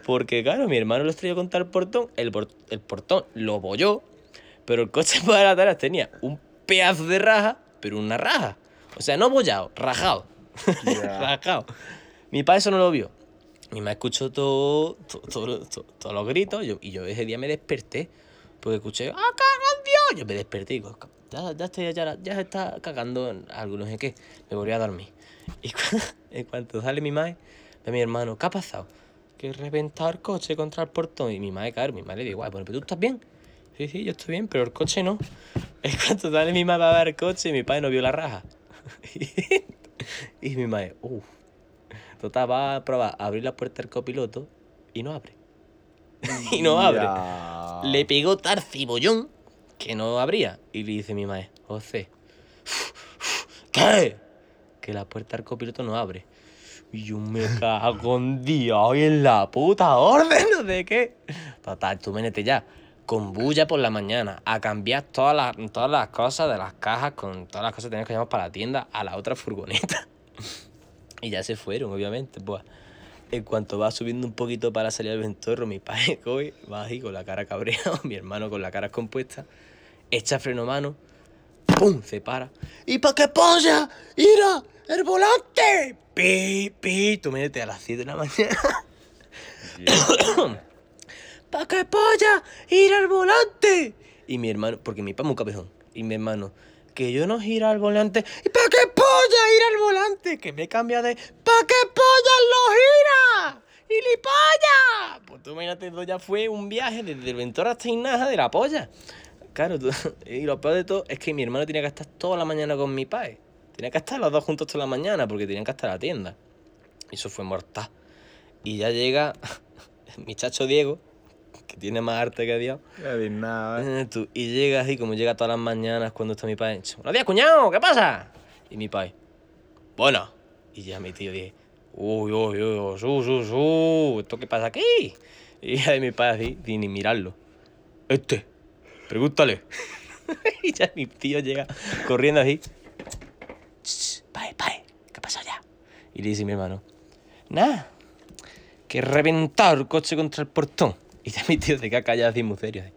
Porque claro, mi hermano lo estrelló contra el portón, el, por- el portón lo bolló, pero el coche [LAUGHS] por atrás tenía un pedazo de raja, pero una raja. O sea, no bollado, rajado. Ya. [LAUGHS] rajado. Mi padre eso no lo vio. Mi mamá escuchó todo, todo- todo- todos los gritos y yo ese día me desperté. Porque escuché, ¡ah, caga en Dios! Yo me desperté y digo, ya, ya, estoy- ya, se está cagando en algo, no sé qué. Me volví a dormir. Y [LAUGHS] en cuanto sale mi madre, ve mi hermano, ¿qué ha pasado? Que he reventado el coche contra el portón. Y mi madre, claro, mi madre le digo, "Guay, pero tú estás bien. Sí, sí, yo estoy bien, pero el coche no. [LAUGHS] En cuanto sale mi madre a ver el coche, mi padre no vio la raja. [LAUGHS] y mi madre, uff. Total, va a probar a abrir la puerta del copiloto y no abre. [LAUGHS] y no abre. Ya. Le pegó tal cibollón que no abría. Y le dice mi madre, José, ¿qué? Que la puerta del copiloto no abre. Y yo me cago en Dios y en la puta orden, [LAUGHS] no sé qué. Total, tú ménete ya. Con bulla por la mañana, a cambiar todas las, todas las cosas de las cajas, con todas las cosas que teníamos que llevar para la tienda, a la otra furgoneta. [LAUGHS] y ya se fueron, obviamente. Pues en cuanto va subiendo un poquito para salir al ventorro, mi padre [LAUGHS] coge, va ahí con la cara cabreado, [LAUGHS] mi hermano con la cara compuesta, echa freno mano, ¡pum! se para. ¿Y para qué polla? ¡Ira! ¡El volante! ¡Pi! ¡Pi! Tú métete a las 7 de la mañana. [COUGHS] ¿Para qué polla? ¡Ir al volante! Y mi hermano, porque mi papá es un cabezón. Y mi hermano, que yo no gira al volante. ¿Y para qué polla ir al volante? Que me cambia de. ¿Para qué polla lo gira? ¡Y li polla! Pues tú imagínate, ya fue un viaje desde el Ventura hasta Inaja de la polla. Claro, [LAUGHS] y lo peor de todo es que mi hermano tenía que estar toda la mañana con mi padre. Tenía que estar los dos juntos toda la mañana porque tenían que estar a la tienda. Y eso fue mortal. Y ya llega [LAUGHS] mi chacho Diego, que tiene más arte que Dios. Ya di nada, Eh, tú, y llega así, como llega todas las mañanas cuando está mi padre. Buenos días, cuñado, ¿qué pasa? Y mi padre, bueno. Y ya mi tío dice, uy, uy, uy, su, su, su, ¿esto qué pasa aquí? Y ya mi padre así, sin ni mirarlo. Este, pregúntale. [LAUGHS] y ya mi tío llega corriendo así. "Ch, Padre, padre, ¿qué pasa ya? Y le dice mi hermano, nada, que he reventado el coche contra el portón. Y mi tío se queda callado así muy serio. así.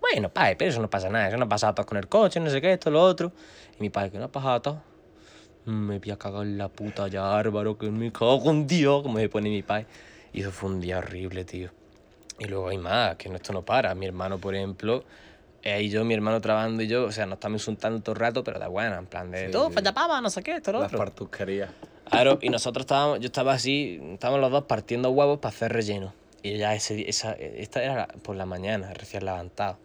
Bueno, padre, pero eso no pasa nada, eso no ha pasado todo con el coche, no sé qué, esto, lo otro. Y mi padre, que no ha pasado todo. "Mm, Me voy a cagar en la puta ya, Álvaro, que me cago en Dios, como se pone mi padre. Y eso fue un día horrible, tío. Y luego hay más, que esto no para. Mi hermano, por ejemplo, y yo, mi hermano trabajando y yo, o sea, nos estamos insultando todo el rato, pero da buena, en plan de, Sí, tú, sí. fallapava, no sé qué, esto, lo Las otro. partusquerías. Claro, y nosotros estábamos, yo estaba así, estábamos los dos partiendo huevos para hacer relleno. Y ya ese, esa, esta era por la mañana, recién levantado.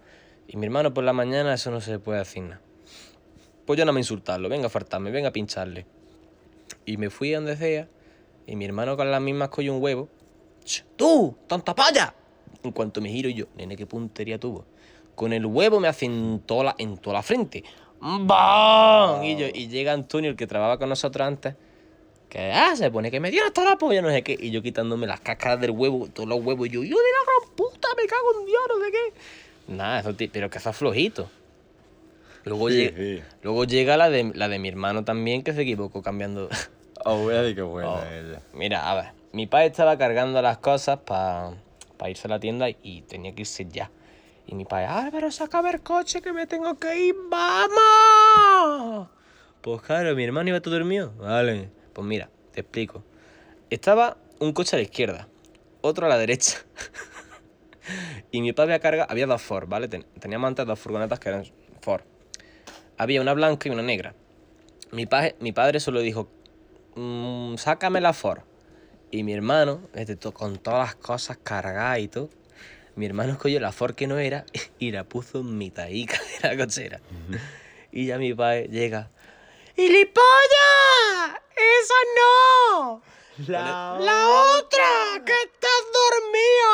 Y mi hermano por la mañana eso no se le puede decir nada. Pues yo no me insultarlo, venga a fartarme, venga a pincharle. Y me fui a donde sea, y mi hermano con las mismas cogió un huevo. ¡Tú, tonta palla! En cuanto me giro yo, nene, qué puntería tuvo. Con el huevo me hace en toda la, en toda la frente. ¡Bam! Y, yo, y llega Antonio, el que trabajaba con nosotros antes, que ah, se pone que me dio hasta la polla, no sé qué. Y yo quitándome las cáscaras del huevo, todos los huevos, y yo, yo de la gran puta, me cago en Dios, no sé qué. Nada, eso, pero que eso es flojito. Luego, Sí, llega, sí. luego llega la de, la de mi hermano también, que se equivocó cambiando. [LAUGHS] Oh, voy a decir que buena Oh. ella. Mira, a ver, mi padre estaba cargando las cosas para irse a la tienda y tenía que irse ya. Y mi padre, Álvaro, saca el coche que me tengo que ir, ¡vamos! Pues claro, mi hermano iba todo dormido. Vale, pues mira, te explico. Estaba un coche a la izquierda, otro a la derecha. [LAUGHS] y mi padre había carga, había dos Ford, ¿vale? Ten- teníamos antes dos furgonetas que eran Ford. Había una blanca y una negra. Mi, mi padre solo dijo, "Mm, sácame la Ford. Y mi hermano, este, con todas las cosas cargadas y todo, mi hermano cogió la Ford que no era [LAUGHS] y la puso en mi taica de la cochera. Y ya mi padre llega. ¡Gilipollas! ¡Esa no! La, otra! ¡Que estás dormido,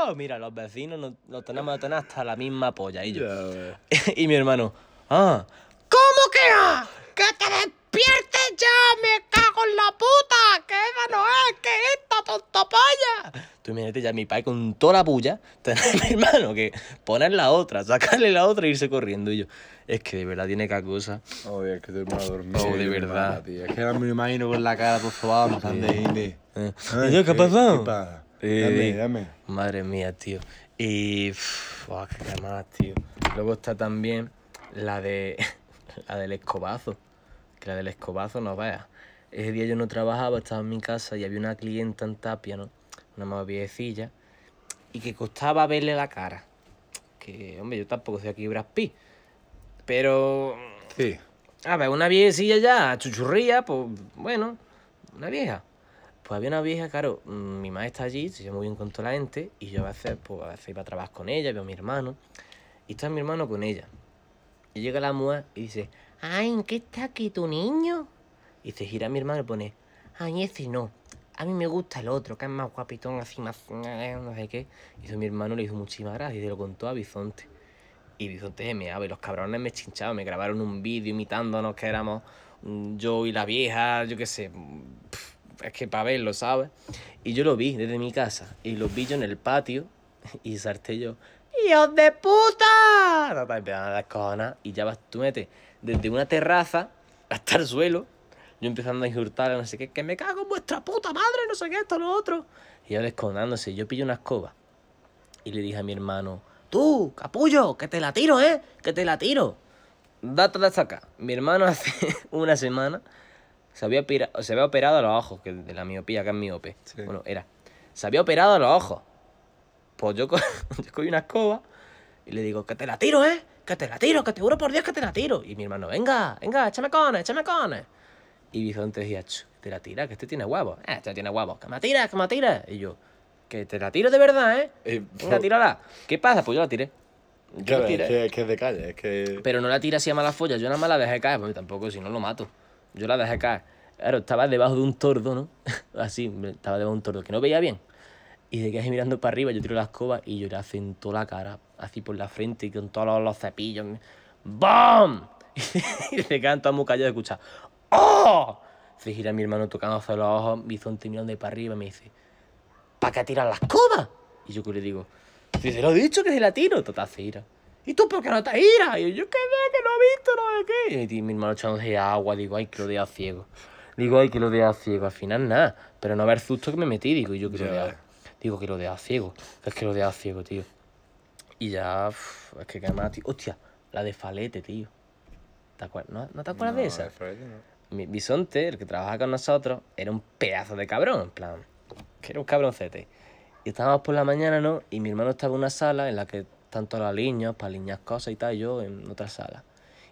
Álvaro! Mira, los vecinos nos, nos tenemos que tener hasta la misma polla. Y yo, [LAUGHS] y mi hermano, ah, ¿cómo que ah? ¡Que te despiertes ya! ¡Me cago en la puta! ¡Que esa no es! ¡Que esta tonta polla! Tú imagínate ya mi padre con toda la puya, tener a mi hermano que poner la otra, sacarle la otra e irse corriendo. Y yo, es que de verdad tiene cada cosa. Oye, es que estoy mal dormido. Oh, de verdad. mala, tío. Es que ahora me lo imagino con la cara me están de. Eh, ¿y yo qué ha pasado? ¿Qué pasa? Eh, Dame, dame. Madre mía, tío. Y. buah, qué más, tío. Luego está también la de. [LAUGHS] la del escobazo. Que la del escobazo no veas. Ese día yo no trabajaba, estaba en mi casa y había una clienta en Tapia, ¿no? Una más viejecilla. Y que costaba verle la cara. Que, hombre, yo tampoco soy aquí Brad Pitt. Pero. Sí. A ver, una viejecilla ya, chuchurría, pues bueno, una vieja. Pues había una vieja, claro, mi madre está allí, se lleva muy bien con toda la gente, y yo a veces, pues a veces iba a trabajar con ella, veo a mi hermano, y está mi hermano con ella. Y llega la mujer y dice, ay, ¿en qué está aquí tu niño? Y se gira a mi hermano y pone, ay, ese no, a mí me gusta el otro, que es más guapitón, así más, no sé qué. Y eso mi hermano le hizo muchísimas gracias y se lo contó a Bizonte. Y Bizonte se meaba y los cabrones me chinchaban, me grabaron un vídeo imitándonos que éramos mm, yo y la vieja, yo qué sé, es que para verlo, ¿sabes? Y yo lo vi desde mi casa, y lo vi yo en el patio, [LAUGHS] y salté yo, ¡Hijos de puta! Papá, empezaron a dar cojones, y ya vas, tú metes desde una terraza hasta el suelo, yo empezando a insultar, no sé qué, que me cago en vuestra puta madre, no sé qué, esto, lo otro. Y yo desconándose, yo pillo una escoba, y le dije a mi hermano, tú, capullo, que te la tiro, ¿eh? Que te la tiro. Dato de acá. Mi hermano [LAUGHS] hace una semana se había, se había operado a los ojos, que de la miopía, que es miope. Sí. Bueno, era. Se había operado a los ojos. Pues yo, co- [LAUGHS] yo cogí una escoba y le digo, que te la tiro, ¿eh? Que te la tiro, que te juro por Dios que te la tiro. Y mi hermano, venga, venga, échame cones, échame cones. Y Bizonte decía, "Ch, te la tira, que este tiene huevos. Eh, este tiene huevos. Que me tira, que me tira. Y yo, que te la tiro de verdad, ¿eh? Eh, Venga, tírala. ¿Qué pasa? Pues yo la tiré. Yo la es tiré. que, es que es de calle, es que... Pero no la tira así a mala folla, yo nada más la dejé caer, porque tampoco, si no lo mato. Yo la dejé caer. Claro, estaba debajo de un tordo, ¿no? [LAUGHS] Así, estaba debajo de un tordo, que no veía bien. Y de que así mirando para arriba, yo tiro la escoba y yo le acento la cara, así por la frente y con todos los, los cepillos. ¡Bam! [LAUGHS] Y se quedan todos muy callados de escuchar. ¡Oh! Se gira mi hermano tocando hacia los ojos, bizonte mirando de para arriba y me dice, ¿para qué tiras la escoba? Y yo que le digo, si se lo he dicho que se la tiro, total se ira. ¿Y tú por qué no te iras? Y yo, yo qué sé, que no he visto, no sé qué. Y mi hermano echándose agua, digo, ay, que lo deja ciego. Digo, ay, que lo deja ciego. Al final nada, pero no ver susto que me metí, digo, yo que lo Ya deja. Digo, que lo deja ciego. Es que lo deja ciego, tío. Y ya, uf, es que qué más, tío. Hostia, la de Falete, tío. ¿Te ¿No, ¿No te acuerdas de No, esa? Freddy, no. mi bisonte, el que trabaja con nosotros, era un pedazo de cabrón, en plan, que era un cabroncete. Y estábamos por la mañana, ¿no? Y mi hermano estaba en una sala en la que están todas las líneas, para alinear cosas y tal, y yo en otra sala.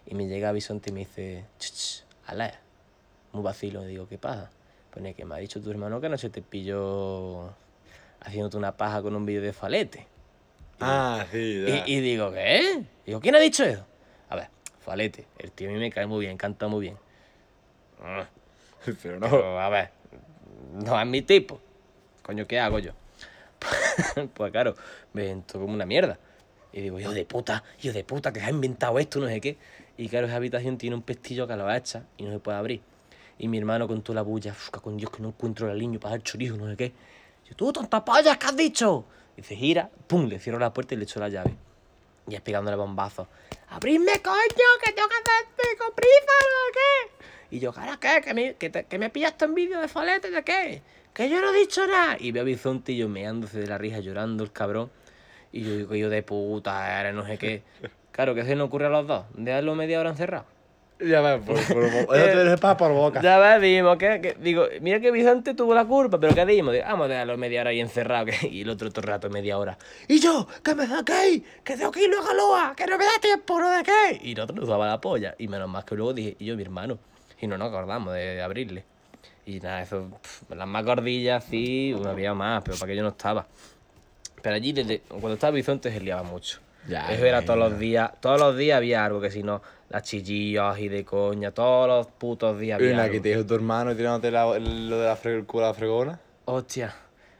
Y me llega bisonte y me dice, ch, ch, ale, muy vacilo. Y digo, ¿qué pasa? Pone que me ha dicho tu hermano que no se te pilló haciéndote una paja con un vídeo de falete. Ah, sí, ya. Y, y digo, ¿qué? Digo, ¿quién ha dicho eso? A ver, Falete, el tío a mí me cae muy bien, canta muy bien. Ah, [LAUGHS] Pero no. Pero, a ver, no es mi tipo. Coño, ¿qué hago yo? [LAUGHS] pues claro, me entró como una mierda. Y digo, yo de puta, yo de puta, que se ha inventado esto, no sé qué. Y claro, esa habitación tiene un pestillo que lo echa y no se puede abrir. Y mi hermano con toda la bulla, "Uf, con Dios que no encuentro la línea para el chorizo, no sé qué. Y yo, tú, tonta polla, ¿qué has dicho? Se gira, pum, le cierro la puerta y le echo la llave. Y es pegándole bombazos. ¡Abridme, coño! ¡Que tengo que hacerte con prisa! ¿no sé qué? Y yo, ¿cara qué? ¿Que me, que, te- que me pillaste en vídeo de folete? ¿De qué? ¡Que yo no he dicho nada! Y veo a Bizonte y yo meándose de la risa, llorando el cabrón. Y yo digo, yo de puta, eres no sé qué. Claro, que se nos ocurre a los dos. Dejarlo media hora encerrado. Ya ves, por, por, por, eso te sepas por boca. Ya ves, dijimos que, que- digo, mira que Vicente tuvo la culpa, pero ¿qué dijimos? Digo, Vamos a dejarlo media hora ahí encerrado, que, y el otro todo el rato media hora. Y yo, que me saquéis, que tengo que irlo a Galoa, que no me da tiempo, no de qué. Y nosotros nos daba la polla, y menos más que luego dije, y yo, mi hermano, y no nos acordamos de, abrirle. Y nada, eso, pf, las más gordillas, sí, no había más, pero para que yo no estaba. Pero allí, desde, cuando estaba Bizonte, se liaba mucho. Ya, Eso era todos los días, todos los días había algo, que si no, las chillillas y de coña, todos los putos días Y algo. que te dijo tu hermano tirándote la- lo de la fre- la fregona. Hostia.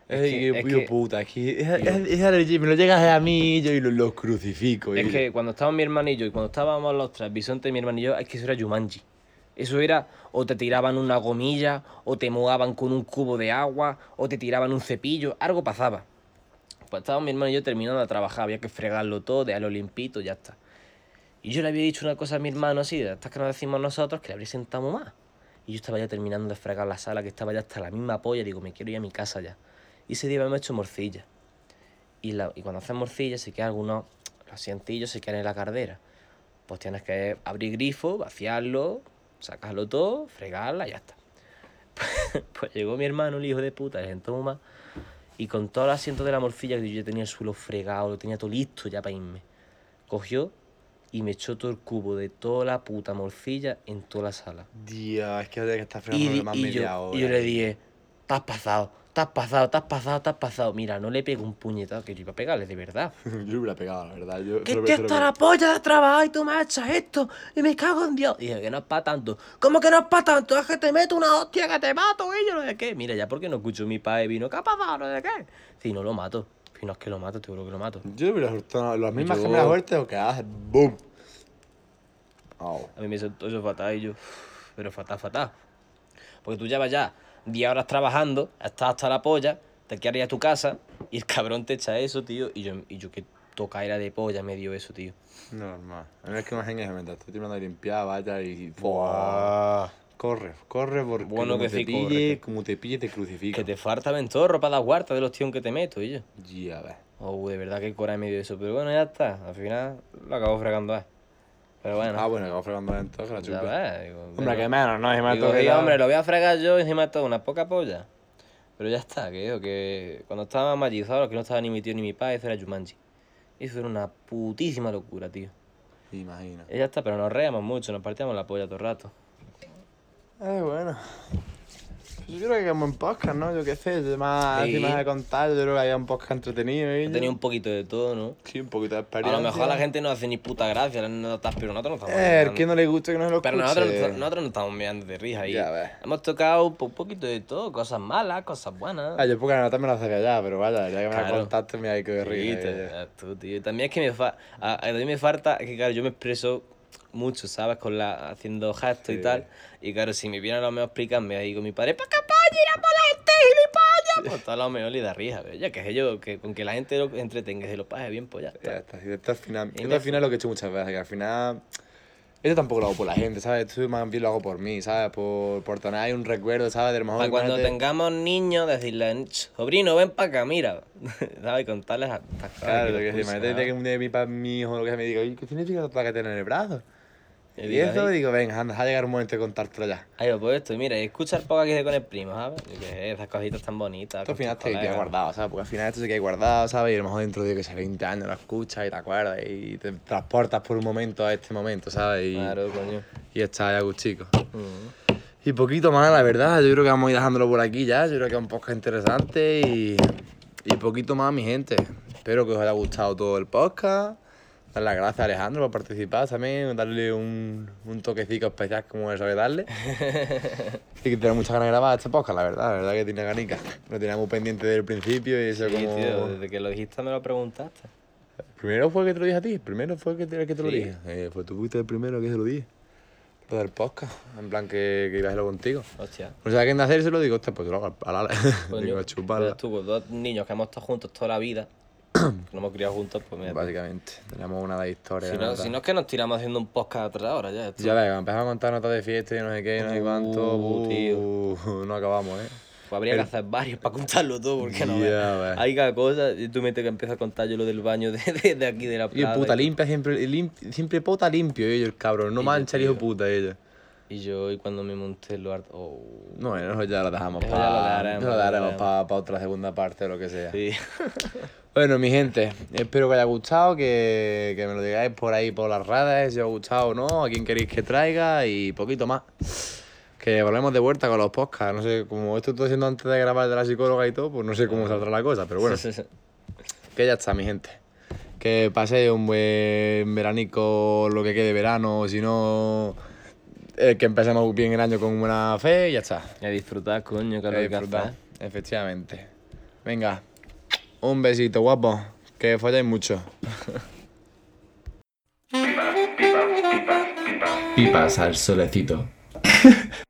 Es Es que, que, es yo, que- puta, es que es, me lo llegas a mí y yo y los, los crucifico. es y- que cuando estábamos mi hermano y yo, y cuando estábamos los tres, Bisonte, mi hermano y yo, es que eso era Jumanji. Eso era, o te tiraban una gomilla, o te mojaban con un cubo de agua, o te tiraban un cepillo, algo pasaba. Pues estábamos mi hermano y yo terminando de trabajar, había que fregarlo todo, dejarlo limpito, ya está. Y yo le había dicho una cosa a mi hermano así, de estas que nos decimos nosotros, que le habría sentado más. Y yo estaba ya terminando de fregar la sala, que estaba ya hasta la misma polla, digo, me quiero ir a mi casa ya. Y ese día me hecho morcilla. Y, la- y cuando haces morcilla se quedan algunos, los asientillos se quedan en la cardera. Pues tienes que abrir grifo, vaciarlo, sacarlo todo, fregarla y ya está. [LAUGHS] pues llegó mi hermano, el hijo de puta, le sentó más. Y con todos los asientos de la morcilla, que yo ya tenía el suelo fregado, lo tenía todo listo ya para irme. Cogió y me echó todo el cubo de toda la puta morcilla en toda la sala. Dios, es que que estar di- más y media yo, hora. y yo le dije, te has pasado, te has pasado, te has pasado, te has pasado. Mira, no le pego un puñetazo, que yo iba a pegarle de verdad. [LAUGHS] yo le hubiera pegado, la verdad. Yo, Que te está la polla de trabajar y tú me echas esto y me cago en Dios. Y dije, que no es para tanto. ¿Cómo que no es para tanto? Es que te meto una hostia que te mato, y yo no sé qué. Mira, ya porque no escucho mi padre vino, ¿qué ha pasado? No sé qué. Si no lo mato. Si no es que lo mato, te juro que lo mato. Yo hubiera soltado las mismas Yo- que me suerte o que haces boom. A mí me sentó eso fatal y yo. pero fatal, fatal. Porque tú llevas ya 10 horas trabajando, estás hasta la polla, te quieres ir a tu casa y el cabrón te echa eso, tío. Y yo, y yo que toca era de polla me dio eso, tío. Normal. A mí es que imagínate mientras estoy terminando de limpiar, vaya y. Buah. Corre, corre porque Bueno como que te sí, pille, corre, como te pille te crucifica. Que te falta ventorro para dar guarda de los tíos que te meto, y yo. Ya ves. Oh, de verdad que coraje me dio eso. Pero bueno, ya está. Al final lo acabo fregando. eh. Pero bueno. Ah, bueno, acabo fregando entonces la ya chupa. ves. Digo, Hombre, que menos, ¿no? Me Digo, "Sí, la- hombre, lo voy a fregar yo y encima de todo una poca polla. Pero ya está, que, digo, que cuando estaba mallizado, que no estaba ni mi tío ni mi padre, eso era Jumanji. Eso era una putísima locura, tío. Imagina. Y ya está, pero nos reíamos mucho, nos partíamos la polla todo el rato. Eh, bueno. Yo creo que como en podcast, ¿no? Yo qué sé, yo más, Sí. más de contar, yo creo que había un podcast entretenido. He tenido un poquito de todo, ¿no? Sí, un poquito de A experiencia. lo mejor a la gente no hace ni puta gracia, no estás, pero nosotros no estamos Eh, el que no le gusta que no se lo Pero escuche. nosotros, nosotros no estamos mirando de risa y Ya ves. hemos tocado un po- poquito de todo, cosas malas, cosas buenas. Ah, yo porque la nota me la sabía ya, pero vaya, ya que me la Claro. contaste, me hay que Sí, reír. ah, tú, tío. Y También es que me, fa a, a mí me falta, es que claro, yo me expreso mucho, ¿sabes? Con la, haciendo gestos y Sí. tal. Y claro, si me vienen a lo mejor explicarme ahí con mi padre, ¡para capaz, ir por la gente, gilipollas! Pues todo lo mejor le da risa, pero ya que sé yo, que con que la gente lo entretenga y se lo pague bien, pues ya Ya está. está, y esto al final, Y esto al final es lo que he hecho muchas veces, que al final... Esto tampoco lo hago por la gente, ¿sabes? Esto más bien lo hago por mí, ¿sabes? Por, por tener ahí un recuerdo, ¿sabes? De lo mejor Para cuando imagínate- tengamos niños, decirles, "Ch, sobrino, ven para acá, mira. [LAUGHS] ¿Sabes? Y contarles a estas cosas. Claro, que que sí, imagínate que un día mi, mi hijo lo que sea me diga, ¿qué significa tatuaje que tiene en el brazo? Y eso digo, venga, anda, ha llegado un momento de contártelo ya. Ahí pues esto, y mira, y escucha el poco que hice con el primo, ¿sabes? Esas cositas tan bonitas. Esto al final te queda guardado, ¿sabes? Porque al final esto se queda guardado, ¿sabes? Y a lo mejor dentro de, que sé, 20 años lo escuchas y te acuerdas y te transportas por un momento a este momento, ¿sabes? Y, Claro, coño. y está ya chico. Mm. Y poquito más, la verdad. Yo creo que vamos a ir dejándolo por aquí ya. Yo creo que es un podcast interesante y, y poquito más, mi gente. Espero que os haya gustado todo el podcast. Dar las gracias a Alejandro por participar también, darle un, un toquecito especial como él sabe darle. [LAUGHS] y que tenía muchas ganas de grabar este podcast, la verdad, la verdad que tiene ganica. Lo teníamos pendiente desde el principio y eso Sí, como... tío, desde que lo dijiste me lo preguntaste. Primero fue que te lo dije a ti, primero fue que te, que te lo Sí. dije. Eh, pues tú fuiste el primero que se lo dije. Lo del podcast, en plan que, que iba a hacerlo contigo. Hostia. O sea, que en hacer se lo digo, hostia, pues tú lo hagas al ala. [LAUGHS] Coño, Digo, a chuparla. pues tú, dos niños que hemos estado juntos toda la vida, nos hemos criado juntos, pues mira. Básicamente, tenemos una de historias. Si no, si no es que nos tiramos haciendo un podcast a tres horas ya. esto. Ya ves, empezamos a contar notas de fiesta y no sé qué, y no sé cuánto. Uh, uh, tío. [LAUGHS] No acabamos, ¿eh? Pues habría el- que hacer varios para contarlo todo, porque no Ya ves. Hay cada cosa, y tú metes que empieza a contar yo lo del baño de, de, de aquí de la Y plaza. puta y- limpia, siempre, siempre puta limpio ellos, el cabrón. No mancha el hijo puta ellos. Y yo, y cuando me monté lo harto. Oh. No, eso ya lo dejamos para lo dejaremos. para otra segunda parte o lo que sea. Sí. [LAUGHS] Bueno, mi gente, espero que haya gustado, que, que me lo digáis por ahí por las redes, si os ha gustado o no, a quién queréis que traiga y poquito más. Que volvemos de vuelta con los podcasts. No sé, como esto estoy haciendo antes de grabar de la psicóloga y todo, pues no sé cómo saldrá la cosa, pero bueno, [LAUGHS] que ya está, mi gente. Que paséis un buen veranico, lo que quede de verano, si no, eh, que empecemos bien el año con buena fe y ya está. Y a disfrutar, coño, que lo Eh, que disfrutar, hacer. efectivamente. Venga, un besito, guapo. Que folláis mucho. Pipas al solecito. [LAUGHS]